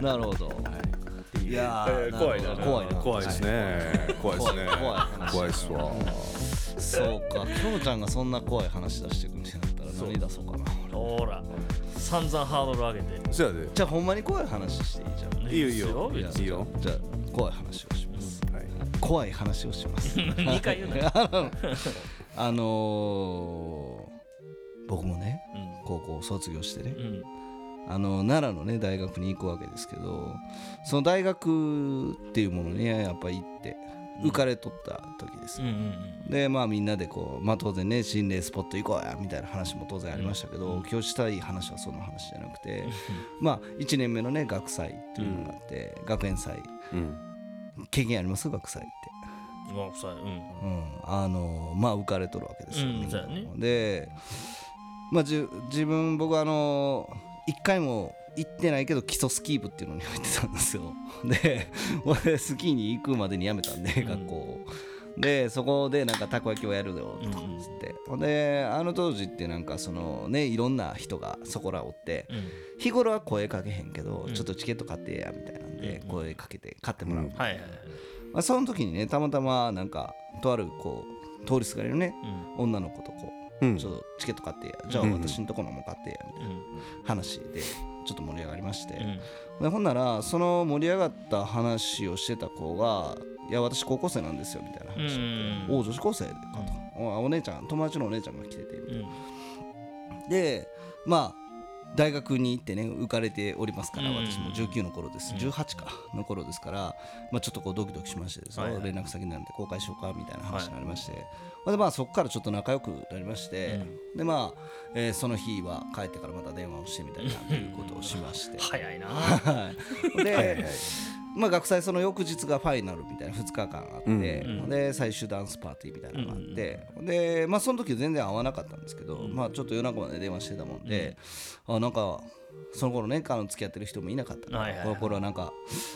なるほど。い。やー怖いな。怖いな。怖いですね。怖い。ですね。怖い怖い話怖いっすわ。そうか。きょうちゃんがそんな怖い話出してくるんやったら何出そうかな。ほら。散々ハードル上げて。せやで。じゃあほんまに怖い話していい？じゃんいいよいいよ。いいよじゃあ怖い話をします。はい。怖い話をします。2回言うな。あのー僕もねうん。高校を卒業してね。うん。あの奈良のね大学に行くわけですけどその大学っていうものにやっぱ行って浮かれとった時です。よ、うんうん。でまあみんなでこうまあ当然ね心霊スポット行こうやみたいな話も当然ありましたけど、今日したい話はその話じゃなくて、まあ1年目のね学祭っていうのがあって、学園祭。うん。経験あります？学祭って。うんごめんなさいうん。うん、あのまあ浮かれとるわけですよ、ね。で、まあ、じゅ自分僕はあの一回も行ってないけど基礎スキー部っていうのに入ってたんですよ。で俺スキーに行くまでに辞めたんで、学校を。でそこでなんかたこ焼きをやるよとかっつって、ほん。であの当時ってなんかそのねいろんな人がそこらおって、うん。日頃は声かけへんけど、ちょっとチケット買ってやみたいなんで、声かけて買ってもらう、はいはいはい。まあ、その時にねたまたまなんかとあるこう通りすがりのね、女の子とこう、うん。ちょっとチケット買ってやじゃあ私のとこのも買ってやみたいな話でちょっと盛り上がりまして、でほんならその盛り上がった話をしてた子が「いや私高校生なんですよ」みたいな話になって「おお女子高生か」と、おお姉ちゃん友達のお姉ちゃんが来ててみたいな。でまあ大学に行ってね浮かれておりますから、うん私も19の頃です、18かの頃ですから、まあ、ちょっとこうドキドキしましてはいはい。連絡先なんで公開しようかみたいな話になりまして、でまあ、そこからちょっと仲良くなりまして、でまあ、えーその日は帰ってからまた電話をしてみたいなということをしまして。早いな。はい。で、まあ、学祭その翌日がファイナルみたいな2日間あって、で最終ダンスパーティーみたいなのがあって、で、まあ、その時全然会わなかったんですけど、まあ、ちょっと夜中まで電話してたもんで、あなんかその頃ねあの付き合ってる人もいなかったから、はいはいはい。これはなんか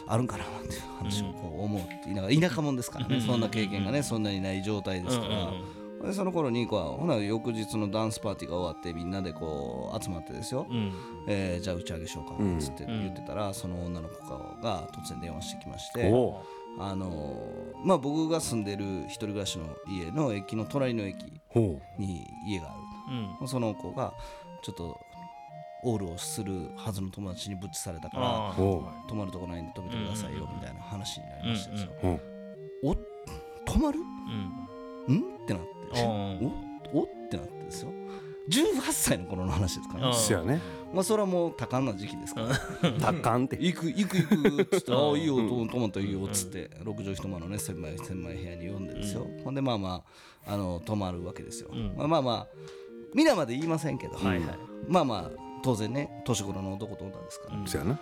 あるんかなっていう話をこう思うって言いながら田舎者ですからね、そんな経験がねそんなにない状態ですから。でその頃にこうほな翌日のダンスパーティーが終わってみんなでこう集まってですよ、うん。えーじゃあ打ち上げしようかっつって言ってたら、その女の子が突然電話してきまして、おあのーまあ、僕が住んでる一人暮らしの家の駅の隣の駅ほに家があうん。るその子がちょっとオールをするはずの友達にブチされたから泊まるとこないんで止めてくださいよみたいな話になりましてですよ、うんお泊まる？うん。ん？ってなって。うんおおってなってですよ。18歳の頃の話ですから、うん。せやね。まあそれはもう多感な時期ですから。多感って。行く行く行くっつって「ああいいよと泊まったらいいよ」っつって6畳一間のね狭い狭い部屋に呼んでですよ、ほんでまあまああの泊まるわけですよ、まあまあまあ皆まで言いませんけど、はいはい。まあまあ当然ね年頃の男と女ですから、せやな。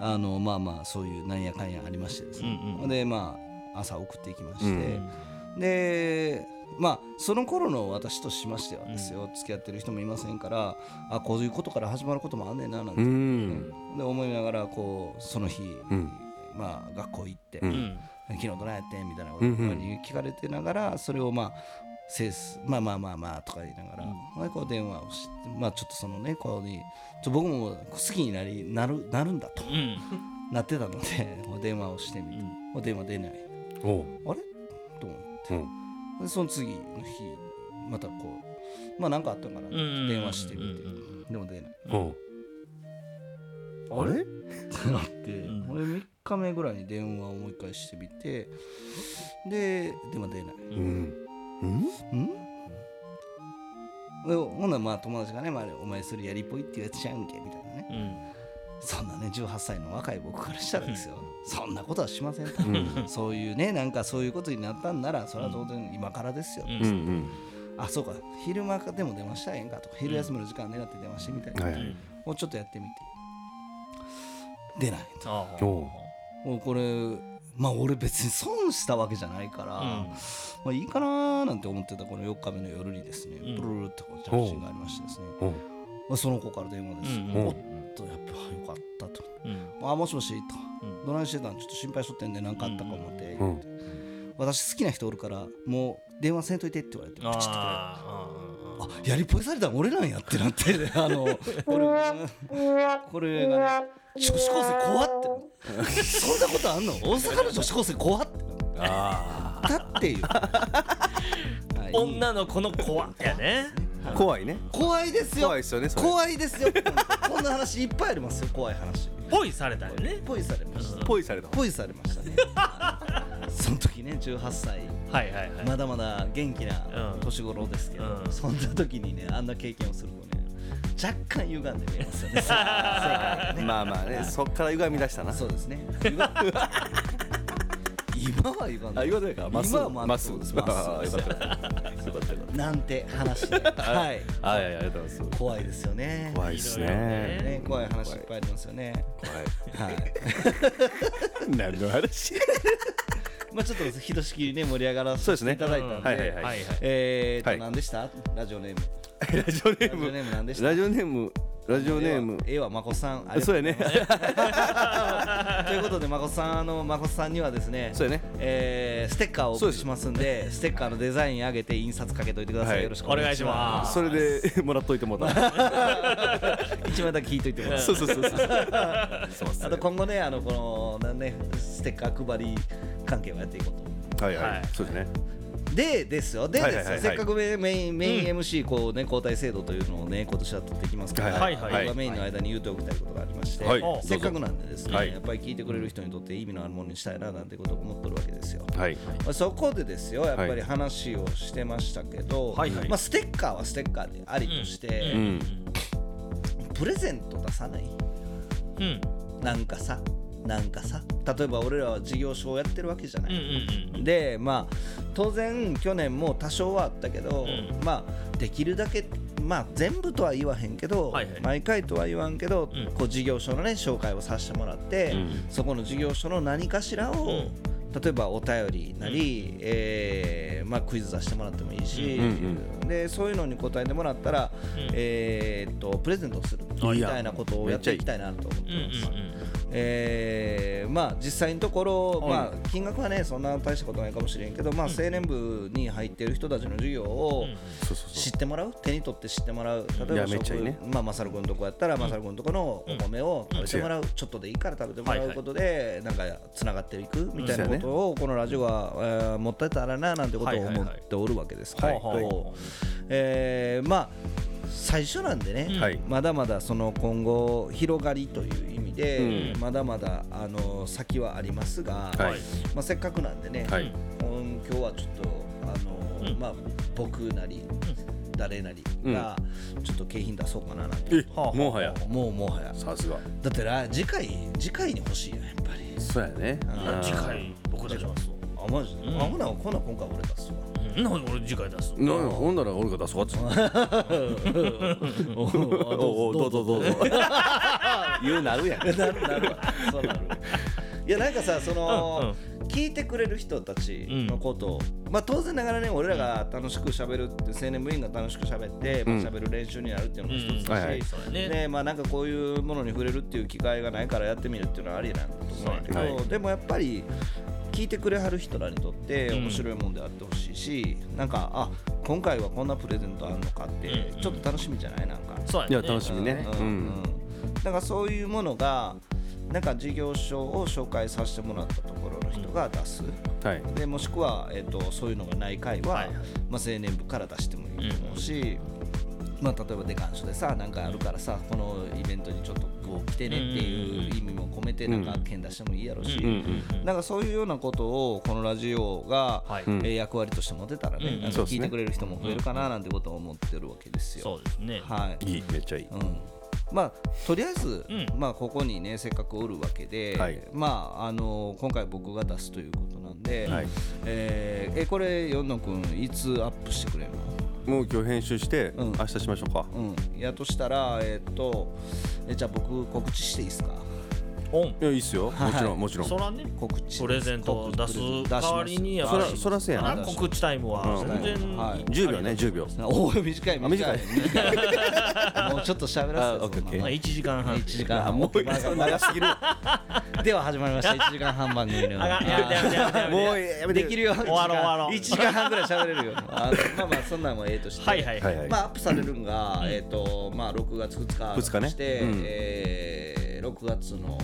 あのまあまあそういうなんやかんやありましてですね、うんうんほん。でまあ朝送っていきまして、でまあその頃の私としましてはですよ、付き合ってる人もいませんからあこういうことから始まることもあんねんななんて、うん。で思いながらこうその日、ん。まあ学校行って、ううんん昨日どないやってん？みたいなことに聞かれてながらそれをまあセースまあまあまあまあとか言いながら、まあこう電話をしてまあちょっとそのねこうにちょ僕も好きになりなるなるんだと、うん。なってたので電話をしてみて、もう電話出ない。あれ？と思って。うんでその次の日またこうまあ何かあったのかな、ん電話してみて、うんでも出ない。う。んあれ？ってなって、俺3日目ぐらいに電話をもう一回してみてで電話出ない。うん。うん？ほんならまあ友達がね、まあ、お前それやりっぽいっていうやつちゃうんけみたいなね。うんそんなね18歳の若い僕からしたらですよ、そんなことはしませんと、ん。そういうねなんかそういうことになったんならそれは当然今からですよ、うん。うんうん。あそうか。昼間でも電話したらええんかと。か昼休みの時間狙って電話してみたいな、もうちょっとやってみて。出ないと。もうこれまあ俺別に損したわけじゃないから、まあいいかなーなんて思ってたこの4日目の夜にですね、うん。ブルルルってこう着信がありましてですね、まあ、その子から電話です、うんうんおっとやっぱよかったと。うん。あもしもしと、うん。どないしてたん？ちょっと心配しとってんで何かあったか思って、うん私好きな人おるからもう電話せんといてって言われてプチッとくれあああやりっぽいされたん俺なんやってなって、ね、あのこれ これがね女子高生怖って。そんなことあんの？大阪の女子高生怖って。あだっていう、はい。女の子の子やね。あ怖いね。怖いですよ。怖いですよねそれ。怖いですよ。こんな話いっぱいありますよ怖い話。ポイされたよね。ポイされました。ポイされた。ポイされましたね。その時ね18歳。はいはいはい。まだまだ元気なうん。年頃ですけど、うん。そんな時にねあんな経験をするとね若干歪んで見えますよね。ね。まあまあねそっから歪み出したな。そうですね。歪今は歪んであ言わないか。まっすぐ今はままっすぐ。っすぐです。ああよかったよかったよかったよかった。なんて話で。はい。はい。はいありがとうございます。怖いですよね。怖いっすね。ね怖い話いっぱいありますよね。怖い。はい。何の話？まあちょっとひとしきりね盛り上がらせていただいたんで。はいはいはいはいはい。えーとはい。何でした？ラジオネームラジオネーラジオムネーム何でした？ラジオネームラジオネーム。ええわまこさんあそうやね。ということでまこさんあのまこさんにはですねそうやね。えーステッカーをお送りしますんでステッカーのデザイン上げて印刷かけといてください、はい。よろしくお願いします。それでもらっといてもらった一枚だけ聞いといてもらうそうそうそうそう。あと今後ねあのこのなんねステッカー配り関係をやっていこうと。はいははいい。そうですねでですよ。でですよ、せっかくメメインメイン MC こうね交代制度というのをね今年は取っていきますから、はいはい僕がメインの間に言うておきたいことがありまして、はい。せっかくなんでですね、はいやっぱり聞いてくれる人にとって意味のあるものにしたいななんてことを思ってるわけですよ。はい。まあそこでですよやっぱりはい話をしてましたけど、はいはい。まあ、ステッカーはステッカーでありとして、うん。プレゼント出さない？うん。なんかさなんかさ例えば俺らは事業所をやってるわけじゃない、うんうんうんでまあ当然去年も多少はあったけど、うん。まあできるだけまあ全部とは言わへんけど、はいはい。毎回とは言わんけど、うん。こう事業所のね紹介をさせてもらって、うん。そこの事業所の何かしらを、うん。例えばお便りなり、えーまあ、クイズ出してもらってもいいし、うんでそういうのに答えてもらったら、うん。えーっとプレゼントをするみたいなことをやっていきたいなと思ってうんうんます。えーまあ実際のところ、はい。まあ、金額はねそんな大したことないかもしれんけど、まあ、青年部に入っている人たちの授業を知ってもらう手に取って知ってもらう例えばめっちゃいいね。まあ、マサル君のとこやったら、マサル君のとこのお米を食べてもらう、ちょっとでいいから食べてもらうことで、なんかつながっていくみたいなことを、このラジオは、えー持ってたらななんてことを思っておるわけです。けど、はいはいはい。えーまあ最初なんでね、うはい。まだまだその今後広がりという意味で、うん。まだまだあの先はありますが、はい。まあ、せっかくなんでね、はい。うん今日はちょっとあの、うん。まあ、僕なり、誰なりがちょっと景品出そうかななんて、えもはや？もうもはや。さすが。だってな次回次回に欲しいよやっぱり。そうやね。うん。次回僕出しますあマジで、うん。あほなこんなん今回俺出すわ。うんな俺次回出すなほんなら俺が出そうっつっておおおどうぞどうぞ言うなるやん。な るなるわ。そうなるいやなんかさその、うん聞いてくれる人たちのことを、まあ当然ながらね俺らが楽しく喋るって青年部員が楽しく喋って、うん。まあ、喋る練習になるっていうのも一つだし、うん。はね。でまあなんかこういうものに触れるっていう機会がないからやってみるっていうのはありなんだと思うけど、はい。でもやっぱり聞いてくれはる人らにとってうん。面白いもんであってほしいし、なんかあ今回はこんなプレゼントあるのかってうんちょっと楽しみじゃないなんか、そうやね。いや楽しみね。うんうんだからそういうものがなんか事業所を紹介させてもらったところの人が出す、はい。でもしくは、えー、とそういうのがない回は、はいはい。まあ、青年部から出してもいいと思うし、まあ、例えばデカンショでさなんかあるからさこのイベントにちょっとこう来てねっていう意味も込めてなんか券出してもいいやろし、うんうんなんかそういうようなことをこのラジオが、はい。えー役割として持てたらね、うんなんかそうですね。聞いてくれる人も増えるかななんてことを思ってるわけですよ。そうですね。はい。いいめっちゃいい。うん。まあ、とりあえず、うん。まあ、ここにねせっかくおるわけで、はい。まああの今回僕が出すということなんで、はい。えーえこれ四野君いつアップしてくれるの？もう今日編集してうん。明日しましょうか。うん、やとしたら、えーっとえじゃあ僕告知していいですか？オン。いやいいっすよ。もちろんもちろん。そらね。告知プレゼントを出す代わりにやっぱりそらせやな？あ告知タイムはうん。全然はい。10秒ね10秒。おお短い。短い。もうちょっと喋らせて。まあ1時間半。1時間半。もう長すぎる。では始まりました。1時間半番組の。もうやめて。できるよ終わろう終わろう1時間半ぐらい喋れるよ。まあまあそんなんもええとして。はいはいはい。はいまあアップされるんが、えっ、とまあ6月2日2日ね。して、うん。えー6月の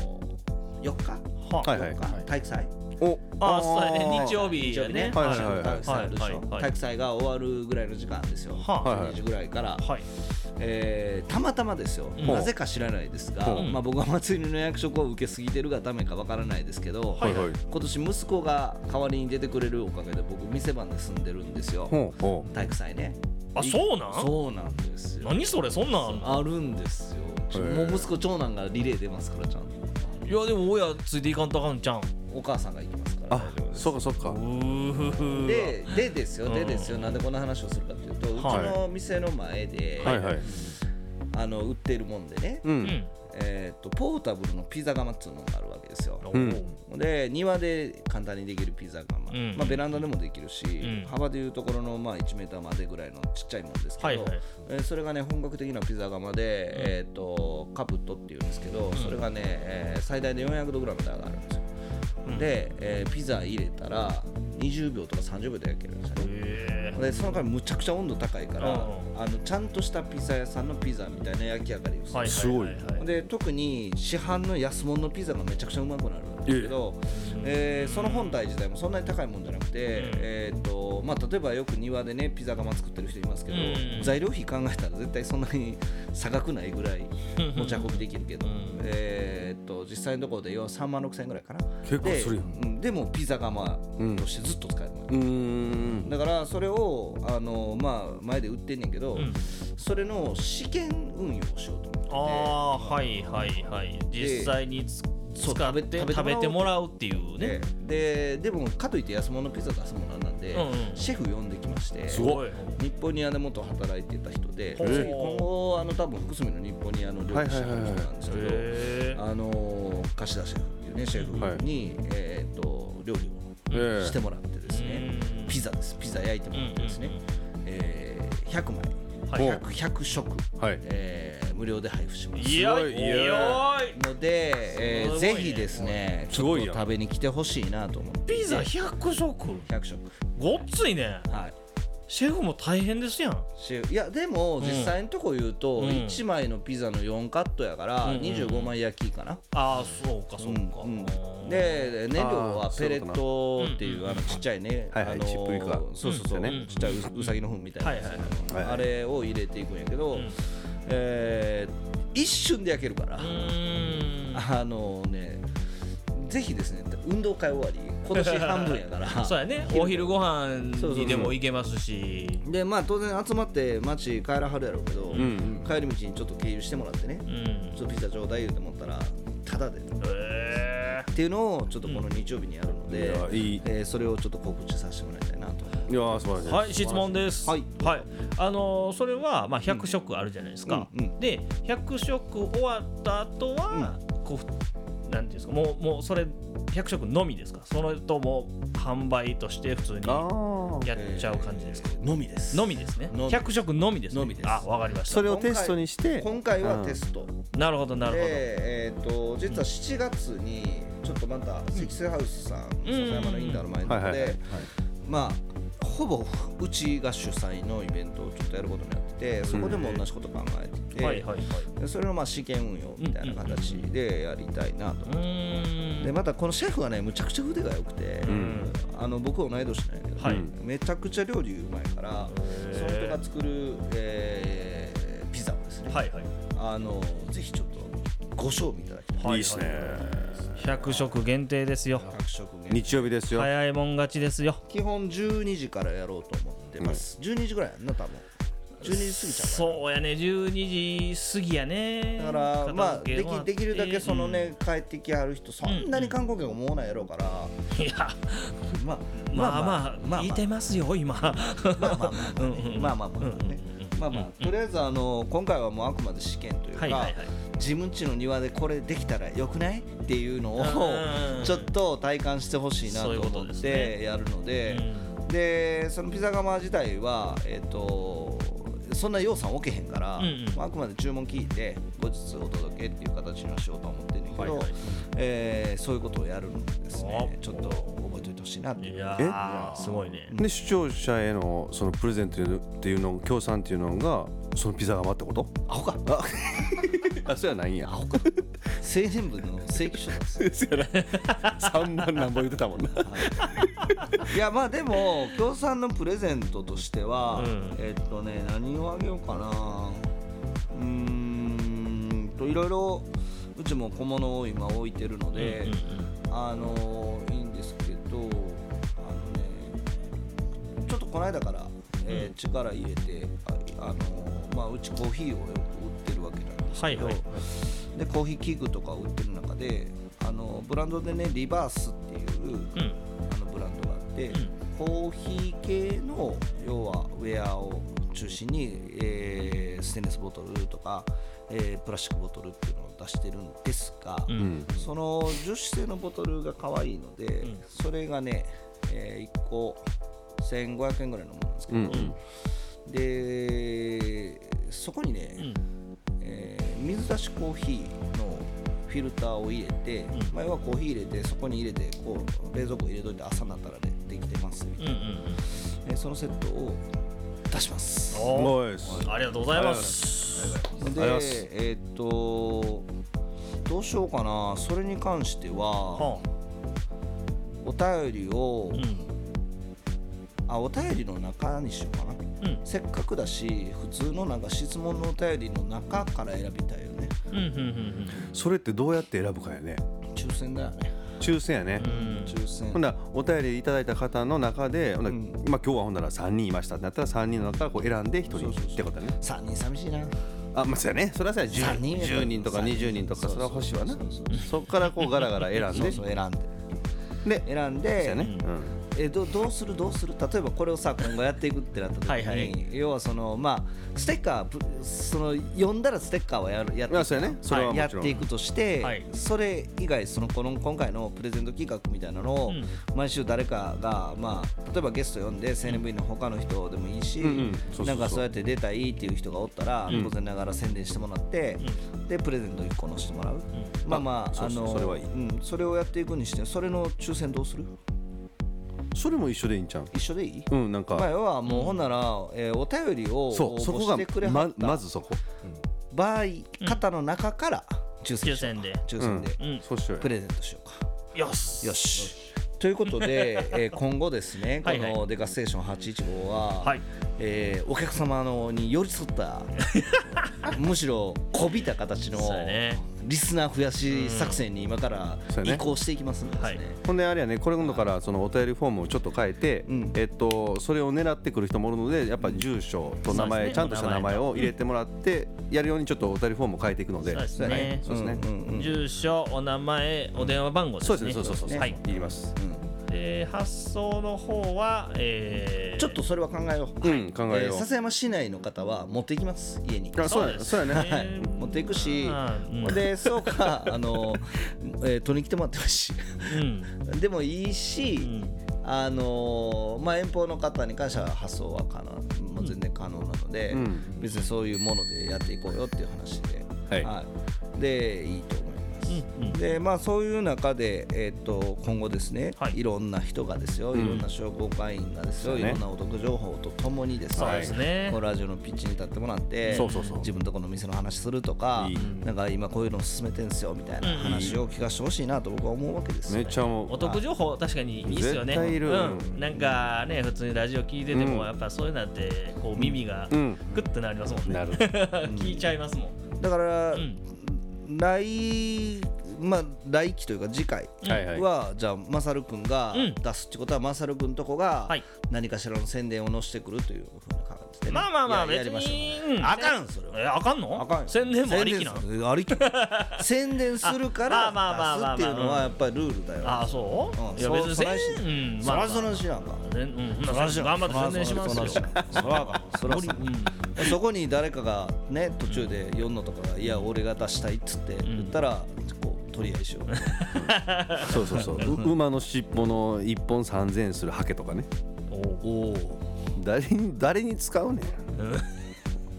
4日？ははいはい4日？体育祭。お。あそうやね。日曜日やね。体育祭体育祭が終わるぐらいの時間ですよ、ははいはい。2時ぐらいから、はい。えーたまたまですよ、うん。なぜか知らないですが、うん。まあ、僕は祭りの役職を受けすぎてるがためかわからないですけど、はいはい。今年息子が代わりに出てくれるおかげで僕店番で住んでるんですよ。体育祭ねあそうなん？そうなんですよ。何それそんなんあるんですよ。もう息子長男がリレー出ますからちゃんと。いやでも親ついていかんとあかんちゃん。お母さんが行きますからあそうかそうかででですようんでですよ。なんでこんな話をするかというとうちはい。の店の前で、はいはい。あの売ってるもんでね、ううんんえー、とポータブルのピザ窯っつうのがあるわけですよ。おうん。ーで庭で簡単にできるピザ窯、うん。まあ、ベランダでもできるし、ん。幅でいうところのまあ1メーターまでぐらいのちっちゃいもんですけど、はいはい。えーそれがね本格的なピザ窯で、えー、とカプットっていうんですけど、それがね、えー最大で400度ぐらいまで上がるんですよ、うん。で、えーピザ入れたら20秒とか30秒で焼けるんですよね。へでその間むちゃくちゃ温度高いから、うん。あのちゃんとしたピザ屋さんのピザみたいな焼き上がりをする、ーはいすごいはいはい。はいで特に市販の安物のピザがめちゃくちゃうまくなるんですけど、えーその本体自体もそんなに高いもんじゃなくて、えーとまあ、例えばよく庭でねピザ窯作ってる人いますけど、うん。材料費考えたら絶対そんなに差額ないぐらい 持ち運びできるけど、うん。えーと実際のところで要は3万6千円ぐらいかな。結構するやん。で,、うん、でもピザ窯としてずっと使えるうーん。だからそれをあの、まあ、前で売ってんねんけど、うん。それの試験運用をしようと思って。てああはいはいはい。実際につそう使って食べ食べてもらう。っていうね。でででもかといって安物のピザ出すものなんで、うんうん。シェフ呼んできましてすごい。日本ニアで元働いてた人で、今後あの多分福住の日本ニアの料理師の人なんですけど、あの貸田シェフっていうねシェフに、えー、と料理を。ええしてもらってですね、うん。ピザです。ピザ焼いてもらってですね、うんうんうん。えー100枚、はい。100 100食、はい。えー無料で配布します。いやすごい。い。やので、えーぜひですねちょっと食べに来てほしいなと思って。ピザ100食？100食。ごっついね。はいシェフも大変ですやん。しいやでもん。実際のとこ言うと、うん。1枚のピザの4カットやからうんうん25枚焼きかな、ああそうかそうか、うんうん。で燃料はペレットっていうあのちっちゃいね、はいはいあのーチップイクが。そうそうそう、うんちっちゃいううさぎの糞みたいな。やつ、はいはいあれを入れていくんやけど、ん。えー一瞬で焼けるから、うーん。あのねぜひですね運動会終わり今年半分やから そうやね。お昼ご飯にでも行けますし。でまあ当然集まって街帰らはるやろうけど、ん。帰り道にちょっと経由してもらってね、うん。ちょっとピザちょうだい言うて思ったらタダで。っへていうのをちょっとこの日曜日にやるので、いやいい。えーそれをちょっと告知させてもらいたいなと。いやー素晴らしい。ーはい質問です。はい。あのーそれはまあ100食あるじゃないですか、うんうん。で100食終わった後は、こうなんていうんですかもうもうそれ100食のみですか？それとも販売として普通にあやっちゃう感じですか、のみです。のみですね？のみ。100食のみですね？のみです。あわかりました。それをテストにして。今回はテスト。なるほどなるほど、で、えー、と実は7月にちょっとまた積水ハウスさん笹山のインターの前のとこはいはいはいでまあほぼうちが主催のイベントをちょっとやることになっててそこでも同じこと考えてて、はいはいはい。でそれのまあ試験運用みたいな形でやりたいなと。うーん。でまたこのシェフはねむちゃくちゃ腕が良くて、あの僕同い年なんやけど、はい。めちゃくちゃ料理うまいからその人が作る、えーピザをですね、はいはい。あのぜひちょっとご賞味いただきたいはい。いいっすね100食限定ですよ。100食限日曜日ですよ早いもん勝ちですよ。基本12時からやろうと思ってます、12時ぐらいやんな多分。12時過ぎちゃうかそうやね。12時過ぎやね。なだからまあでき片付け終わって。できるだけそのね、帰ってきはる人そんなに観光客も多ないやろうから、うん。いや。まあまあまあまあ聞いてますよ今。まあまあまあまあまあまあね。まあまあとりあえずあの今回はもうあくまで試験というか、はいはいはい。自分家の庭でこれできたらよくない？っていうのをうんちょっと体感してほしいなと思ってやるのででそのピザ窯自体はえっ、とそんな要素置けへんから、うんうん。まああくまで注文聞いて後日お届けっていう形にはしようとは思ってるんだけど、はいはい。えーそういうことをやるのでですね。お。ちょっと覚えておいてほしいな。っていやーすごいね。で視聴者へのそのプレゼントっていうの協賛っていうのがそのピザ窯ってこと？アホか。あ。そうやないんや青年部の正規書なんですよ。そうやな。3万なんぼ言ってたもんな。い。やまあでも協賛のプレゼントとしては、うん。えっとね何をあげようかな。うーんといろいろうちも小物を今置いてるので、あのいいんですけどあのねちょっとこの間から、えー力入れてああのまあうちコーヒーをよく売ってるわけなんですけど、はいはい。でコーヒー器具とかを売ってる中であのブランドでねリバースっていう、うん。あのブランドがあって、コーヒー系の要はウェアを中心に、えーステンレスボトルとか、えープラスチックボトルっていうのを出してるんですが、うん。その樹脂製のボトルが可愛いので、それがね、え1個1500円ぐらいのものなんですけど、うん。でそこにね、えー水出しコーヒーのフィルターを入れて、まあ、要はコーヒー入れてそこに入れてこう冷蔵庫入れといて朝になったらでできてますみたいな、うんうんうん。えーそのセットを出します。ありがとうございます。でありがとうございます。えーっとどうしようかな。それに関してははお便りを、あうん。あお便りの中にしようかな、うん。せっかくだし普通のなんか質問のお便りの中から選びたいよね。うんうんうん。それってどうやって選ぶかやね。抽選だよね抽選やね、うん。抽選。ほんならお便りいただいた方の中で、ほんならうん。まあ今日はほんなら3人いました。ってなったら3人の中からこう選んで1人ってことだね3人寂しいな。あまあそうやね。それはそうや。10, 三人10人とか20人。とかそれは欲しいわな。そこからこうガラガラ選んそうでそう選んで。で選んで、ね、えどどうする？どうする？例えばこれをさ今後やっていくってなった時にはいはい。要はそのまあステッカープその読んだらステッカーはやるやっていく。ね。やっていくとして、はい。それ以外そのこの今回のプレゼント企画みたいなのを、うん。毎週誰かがまあ例えばゲスト呼んで青年部員の他の人でもいいし、なんかそうやって出たいっていう人がおったら、当然ながら宣伝してもらって、でプレゼント1個のしてもらう、まあまあそうそうのそれはいい。うん、それをやっていくにしてそれの抽選どうする？それも一緒でいいんちゃう？一緒でいい？うんなんか、まあ、要はもうほんなら、えーお便りを応そうそこが募してくれはまったまずそこ、場合方の中から抽選しよう抽選で。抽選で。うん。そうしようよ。プレゼントしようか、よし。よし。ということで、えー今後ですねこはいはい。のデカステーション815は、はい。えーお客様のに寄り添った むしろこびた形のそうやねリスナー増やし作戦に今から移行していきますんでですね、はい。ほんであれやねこれ今度からそのお便りフォームをちょっと変えて、うん。えっとそれを狙ってくる人もおるのでやっぱ住所と名前、ね。ちゃんとした名前を入れてもらってやるようにちょっとお便りフォームを変えていくので。そうですね。そうですね。うんうんうん住所お名前お電話番号ですね。そうですね。そうそうそうはい。言い。ますで発送の方はえーちょっとそれは考えよう、うん考えよう。えー笹山市内の方は持っていきます家に。あそうやですそうやね。ね持っっていくしうん。でそうかあの、えー取りに来てもらってもいいし。うん。でもいいし、うん。あのーまあ、遠方の方に関しては発送は可能もう全然可能なので、うん。別にそういうものでやっていこうよっていう話で、はい。でいいと思います。うんうん。でまあそういう中で、えー、と今後ですね、はい。い、ろんな人がですよ、いろんな商工会員がですよ、ね。いろんなお得情報とともにですねこのラジオのピッチに立ってもらってそうそうそう。自分のとこの店の話するとかいい。なんか今こういうの進めてんすよみたいな話を聞かせてほしいなと僕は思うわけですよ、めっちゃお得情報確かにいいっすよね。絶対いる。うん、なんかね普通にラジオ聞いてても、うん。やっぱそういうのってこう耳がうん。グッてなりますもんね。聞いちゃいますもん。だから、うん来まあ来期というか次回はいはい。は、じゃあマサル君がうん。出すってことは、マサル君とこがはい。何かしらの宣伝を載せてくるというふうな感じでね、まあまあまあ別ややりましょに、うん。うあかんそれは。えあかんの？あかんよ。宣伝もありきなの？宣伝ありき 宣伝するからあまあまあまあまあ出すっていうのはやっぱりルールだよ。あそう、うん。いや別にそ宣うん。そらそらしなんか。全うん。ほんなら頑張って宣伝しますよ。そらそらそらうんそこに誰かがね途中で読んのとかが「いや俺が出したい」っつって言ったらこう取り合いしよう。そうそうそう。う 馬の尻尾の1本3000円するハケとかね。おおお誰に誰に使うねん。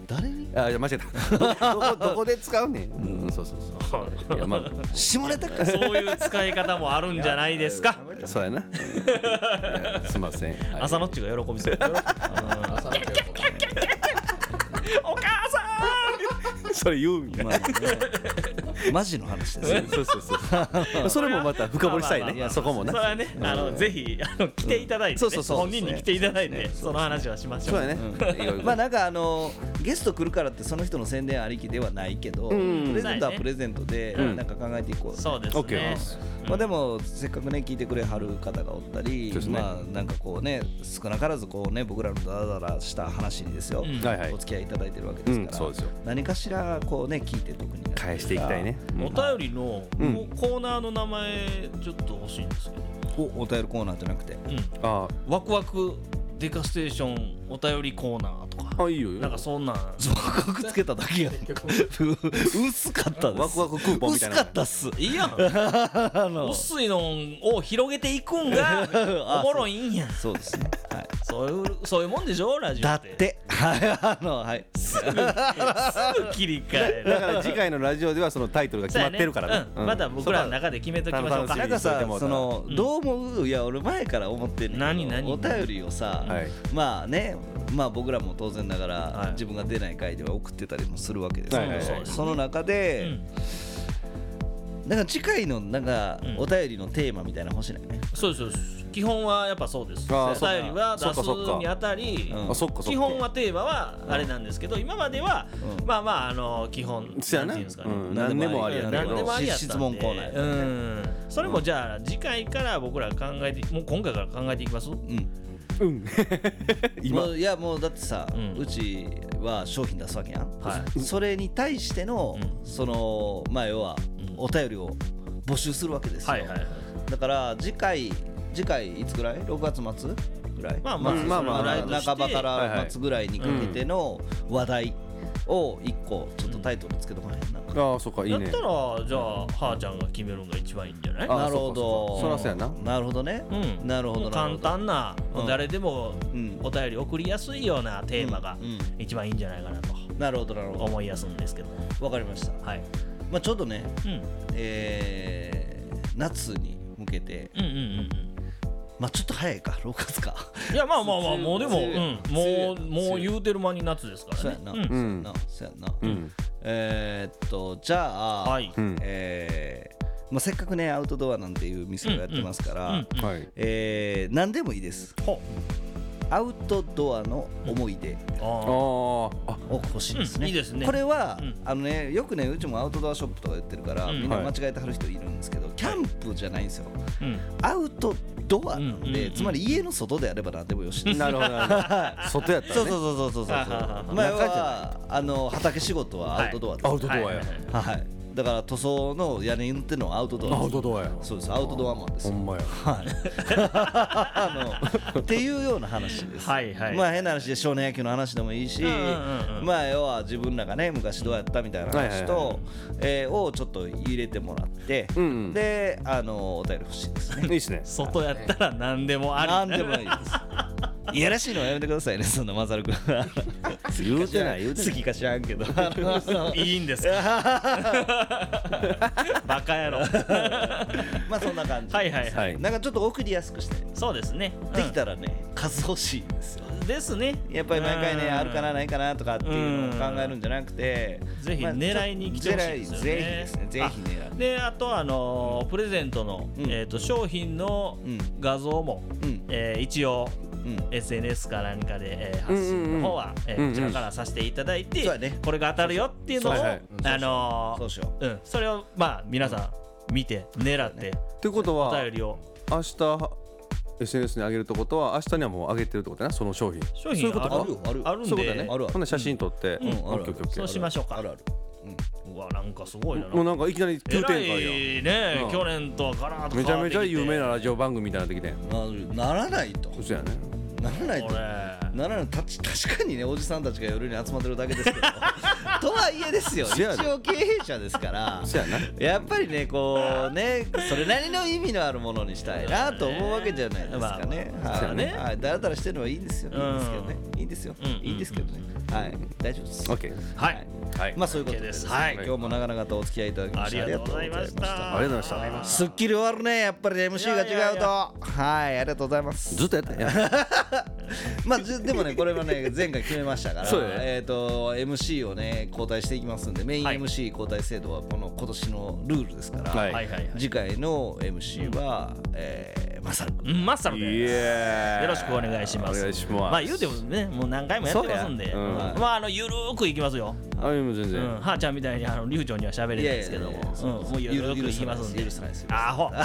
誰に？あいや間違えた。どどこどこで使うねん、うん、そうそうそう。いやまあ。下ネタか。そういう使い方もあるんじゃないですか。そうやな、すいません、はい。朝のっちが喜びそう。うんお母さそれ言うみたいなまあねマジの話ですよ。そうそうそう それもまた深掘りしたいね。まあまあまあそこもなそれはね、あのぜひあの来ていただいて、ね。そうそうそう本人に来ていただいて、その話はしましょう。そうやね、いろいろ。まあなんかあのゲスト来るからってその人の宣伝ありきではないけど、ん。プレゼントはプレゼントでん。なんか考えていこう、そうです OK ね。まあでもせっかくね聞いてくれはる方がおったり、ね。まあなんかこうね少なからずこうね僕らのダラダラした話にですよ、うん。はいはい。お付き合いいただいてるわけですから、うんそうですよ。何かしらこうね聞いて特に返していきたいね、うん。お便りのうんコーナーの名前ちょっと欲しいんですけど、おお便りコーナーじゃなくて。うん、あワクワクデカステーションお便りコーナーとか、あいいよなんかそんなん。ワクつけただけやん。薄かったです。ワクワククーポンみたいな薄かったっす。いいやん。あの。薄いのを広げていくんが おもろいんやん。そうですね。はい。そういうそういうもんでしょラジオっ。だって。てはいあのはい。すぐ切り替える。だから次回のラジオではそのタイトルが決まってるからね。うん。また僕らの中で決めときましょうか。なんかさそのうんどう思う？いや俺前から思ってんねんけど何何？お便りをさはい。まあねまあ僕らも当然ながはい。ら自分が出ない回では送ってたりもするわけですはいはいはいよその中うでん。なんか次回のなんかうん。お便りのテーマみたいなの欲しい？ねそうですそうです。基本はやっぱそうです。お便りは出すにあたり、基本はテーマはあれなんですけど、今までは、うん。まあまああの基本何でもあり何でどもありや質問コーナーうねん。それもじゃあ次回から僕ら考えてもう今回から考えていきます？うんうん。今。もういやもうだってさ、ううんちは商品出すわけやん、はそれに対しての、うそのまあ要はうん。お便りを募集するわけですよ、はいはいはい。だから次回次回いつぐらい？6月末ぐらい？まあまあまあまあそれぐらいとして半ばから末ぐらいにかけての話題を1個ちょっとタイトルつけとかへんな、ああそっかいいね。やったらじゃあはーちゃんが決めるのが一番いいんじゃない？あなるほど。そらそうやな。なるほどね、うん。なるほど簡単な、うん誰でもうん。お便り送りやすいようなテーマがうん。一番いいんじゃないかなと。なるほどなるほど。思いやすんですけど。わかりました。はい、まあちょっとねうん、えー夏に向けてうんうんうんまあちょっと早いか6月か。うんいやまあまあまあ もうでも、もうもう言うてる間に夏ですからそうやな、ねうん。そうやな。そうやな、うん。えーっとじゃあ、はい。うんえーまあ、せっかくねアウトドアなんていう店をやってますから、うん。うん。はい。えー何でもいいです。ほアウトドアの思い出。ああー。ー。あ。を欲しいですね,、うん。いいですね。これは、うん。あのねよくねうちもアウトドアショップとか言ってるから、うん。みんな間違えてはる人いるんですけど、キャンプじゃないんですよ。うん。アウトドアなんで、つまり家の外であれば何でもよしです。なるほどなるほど。外やったらね。そうそうそうそうそうそう。まあ要中じゃはあの畑仕事はアウトドアです、アウトドアや。はいだから塗装の屋根に塗ってるのはアウトドアです。アウトドアや。そうです。アウトドアマンです。よほんまや。あのっていうような話です。はいはい。まあ変な話で少年野球の話でもいいし、うんうんうんまあ要は自分らがね昔どうやったみたいな話と、はいはいはい。えーをちょっと入れてもらって、うんうん。であのお便り欲しいですね。いいっすね。外やったら何でもあり。なんでもいいです。いやらしいのはやめてくださいね、そんなマサル君。言うてない言うてない。好きか知らんけど。いいんですか？バカ野郎。まあそんな感じ。はいはいはい。はい。なんかちょっと送りやすくして、そうですね。できたらね、数欲しいんですよ。うんですね。やっぱり毎回ね、うん。あるかなないかなとかっていうのを考えるんじゃなくて、ぜひまあ狙いに来てほしいですよね。ぜひですね、ぜひ狙。であとあのープレゼントの、うん。えー、と商品のうん。画像も、うん。えー一応うん SNS か何かで、えー発信の方は、えーうんうん。こちらからさせていただいて、これが当たるよっていうのを、あのーそうしよう。ん、それをまあ皆さん見て狙ってってことおは便りを。明日 SNS に上げるってことは明日にはもう上げてるってことやなその商品。商品そういうことか。あるあるあるんで。そういうことやね写真撮って。うん。オッケーオッケーオッケー。そうしましょうか。あるある。うわなんかすごいな。もうなんかいきなり急展開やいね、うん。去年とはガラッとめちゃめちゃ有名ななラジオ番組みたいになってきてうんならないと。そうやねならないと。ならない。たち確かにねおじさんたちが夜に集まってるだけですけど。とはいえですよ。一応経営者ですから。やっぱりねこうねそれなりの意味のあるものにしたいなと思うわけじゃないですかね。はい、だらだらしてるのはいいんですよ。いいんですけどね。いいんですけどね。はい、大丈夫です。オッケーはい。はい。まあそういうことで OK です。ねはい。今日も長々とお付き合いいただきましてありがとうございました。ありがとうございましすっきり終わるねやっぱり。MC が違うと。はい。ありがとうございます。ずっとやったんや まあずでもねこれはね前回決めましたからえっ、と MC をね交代していきますんでメインはい。MC 交代制度はこの今年のルールですから、はい。はいはいはい。次回の MC は、えー、マサル。君うんマッサルイでよろしくお願いします。お願いします。まあ言うてもねもう何回もやってますんで、まああのゆるーくいきますよ、あいもう全然。うん、はーちゃんみたいにあの流暢には喋れないですけども。もうゆるーくいきますんで。許さないです。許さアホ。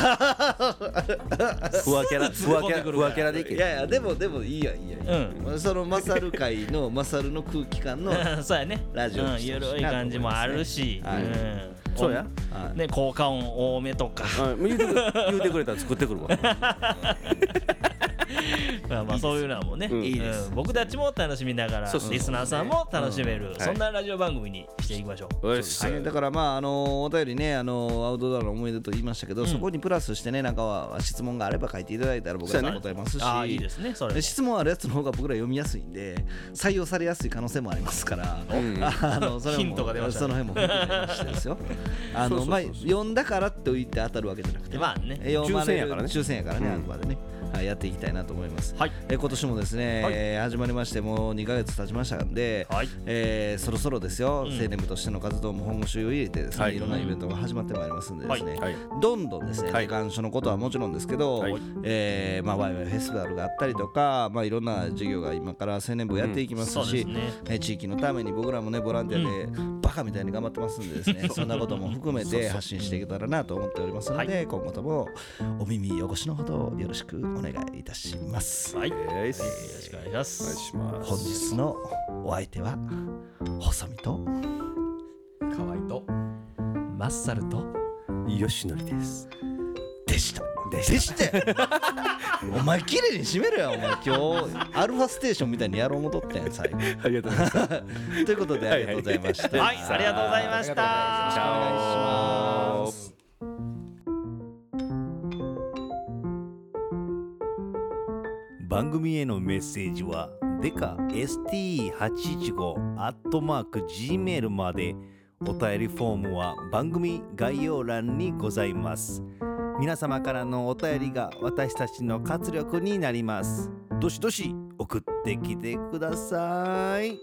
ふわキャラふわキャラふわキャラでいけ。いやいやでもでもいいやいいやいいや、そのマサル界のマサルの空気感の そうやね。ラジオうん、ゆるい感じもあるし、はい。うん。そうや。はい。ね効果音多めとか。あ言うてくれ言うてくれたら作ってくるわ まあまあそういうのもね、うん。いいです。うん。僕たちも楽しみながらリスナーさんも楽しめる、んそんなラジオ番組にしていきましょう、はい、だからまああのお便りねあのアウトドアの思い出と言いましたけど、そこにプラスしてねなんかは質問があれば書いていただいたら僕ら答えますし、ああいいですね。それ質問あるやつの方が僕ら読みやすいんで採用されやすい可能性もありますから、あのそれもヒントが出ましたね。その辺も含めましてですよ。あのまあ読んだからって言って当たるわけじゃなくてまあね。抽選やからね。抽選やからね、うんあくまでね、はい、やっていきたいなと思います、はい。え今年もですね、はい。えー始まりましてもう2ヶ月経ちましたんで、はい。えーそろそろですよ、ん。青年部としての活動も本腰を入れてですね、はい。い、ろんなイベントが始まってまいりますんでですね、はい。はい。どんどんですね、はい。時間書のことはもちろんですけど、はい。えーまあ、ワイワイフェスティバルがあったりとか、まあ、いろんな授業が今から青年部やっていきますし、うん。ね。えー地域のために僕らもねボランティアでバカみたいに頑張ってますんで ですね、そんなことも含めて発信していけたらなと思っておりますので、今後ともお耳汚しのほどよろしくお願いいたします。はい。よよしろしくお願いしまお願いすします。本日のお相手は細身と河合とマッサルと吉典です。でした。でして お前綺麗に締めろよお前。今日アルファステーションみたいにやろうもとったやん最後。ありがとうございます。ということでありがとうございました。はいありがとうございました。お願いします番組へのメッセージはデカ ST815 アットマーク Gmail までお便りフォームは番組概要欄にございます。皆様からのお便りが私たちの活力になります。どしどし送ってきてください。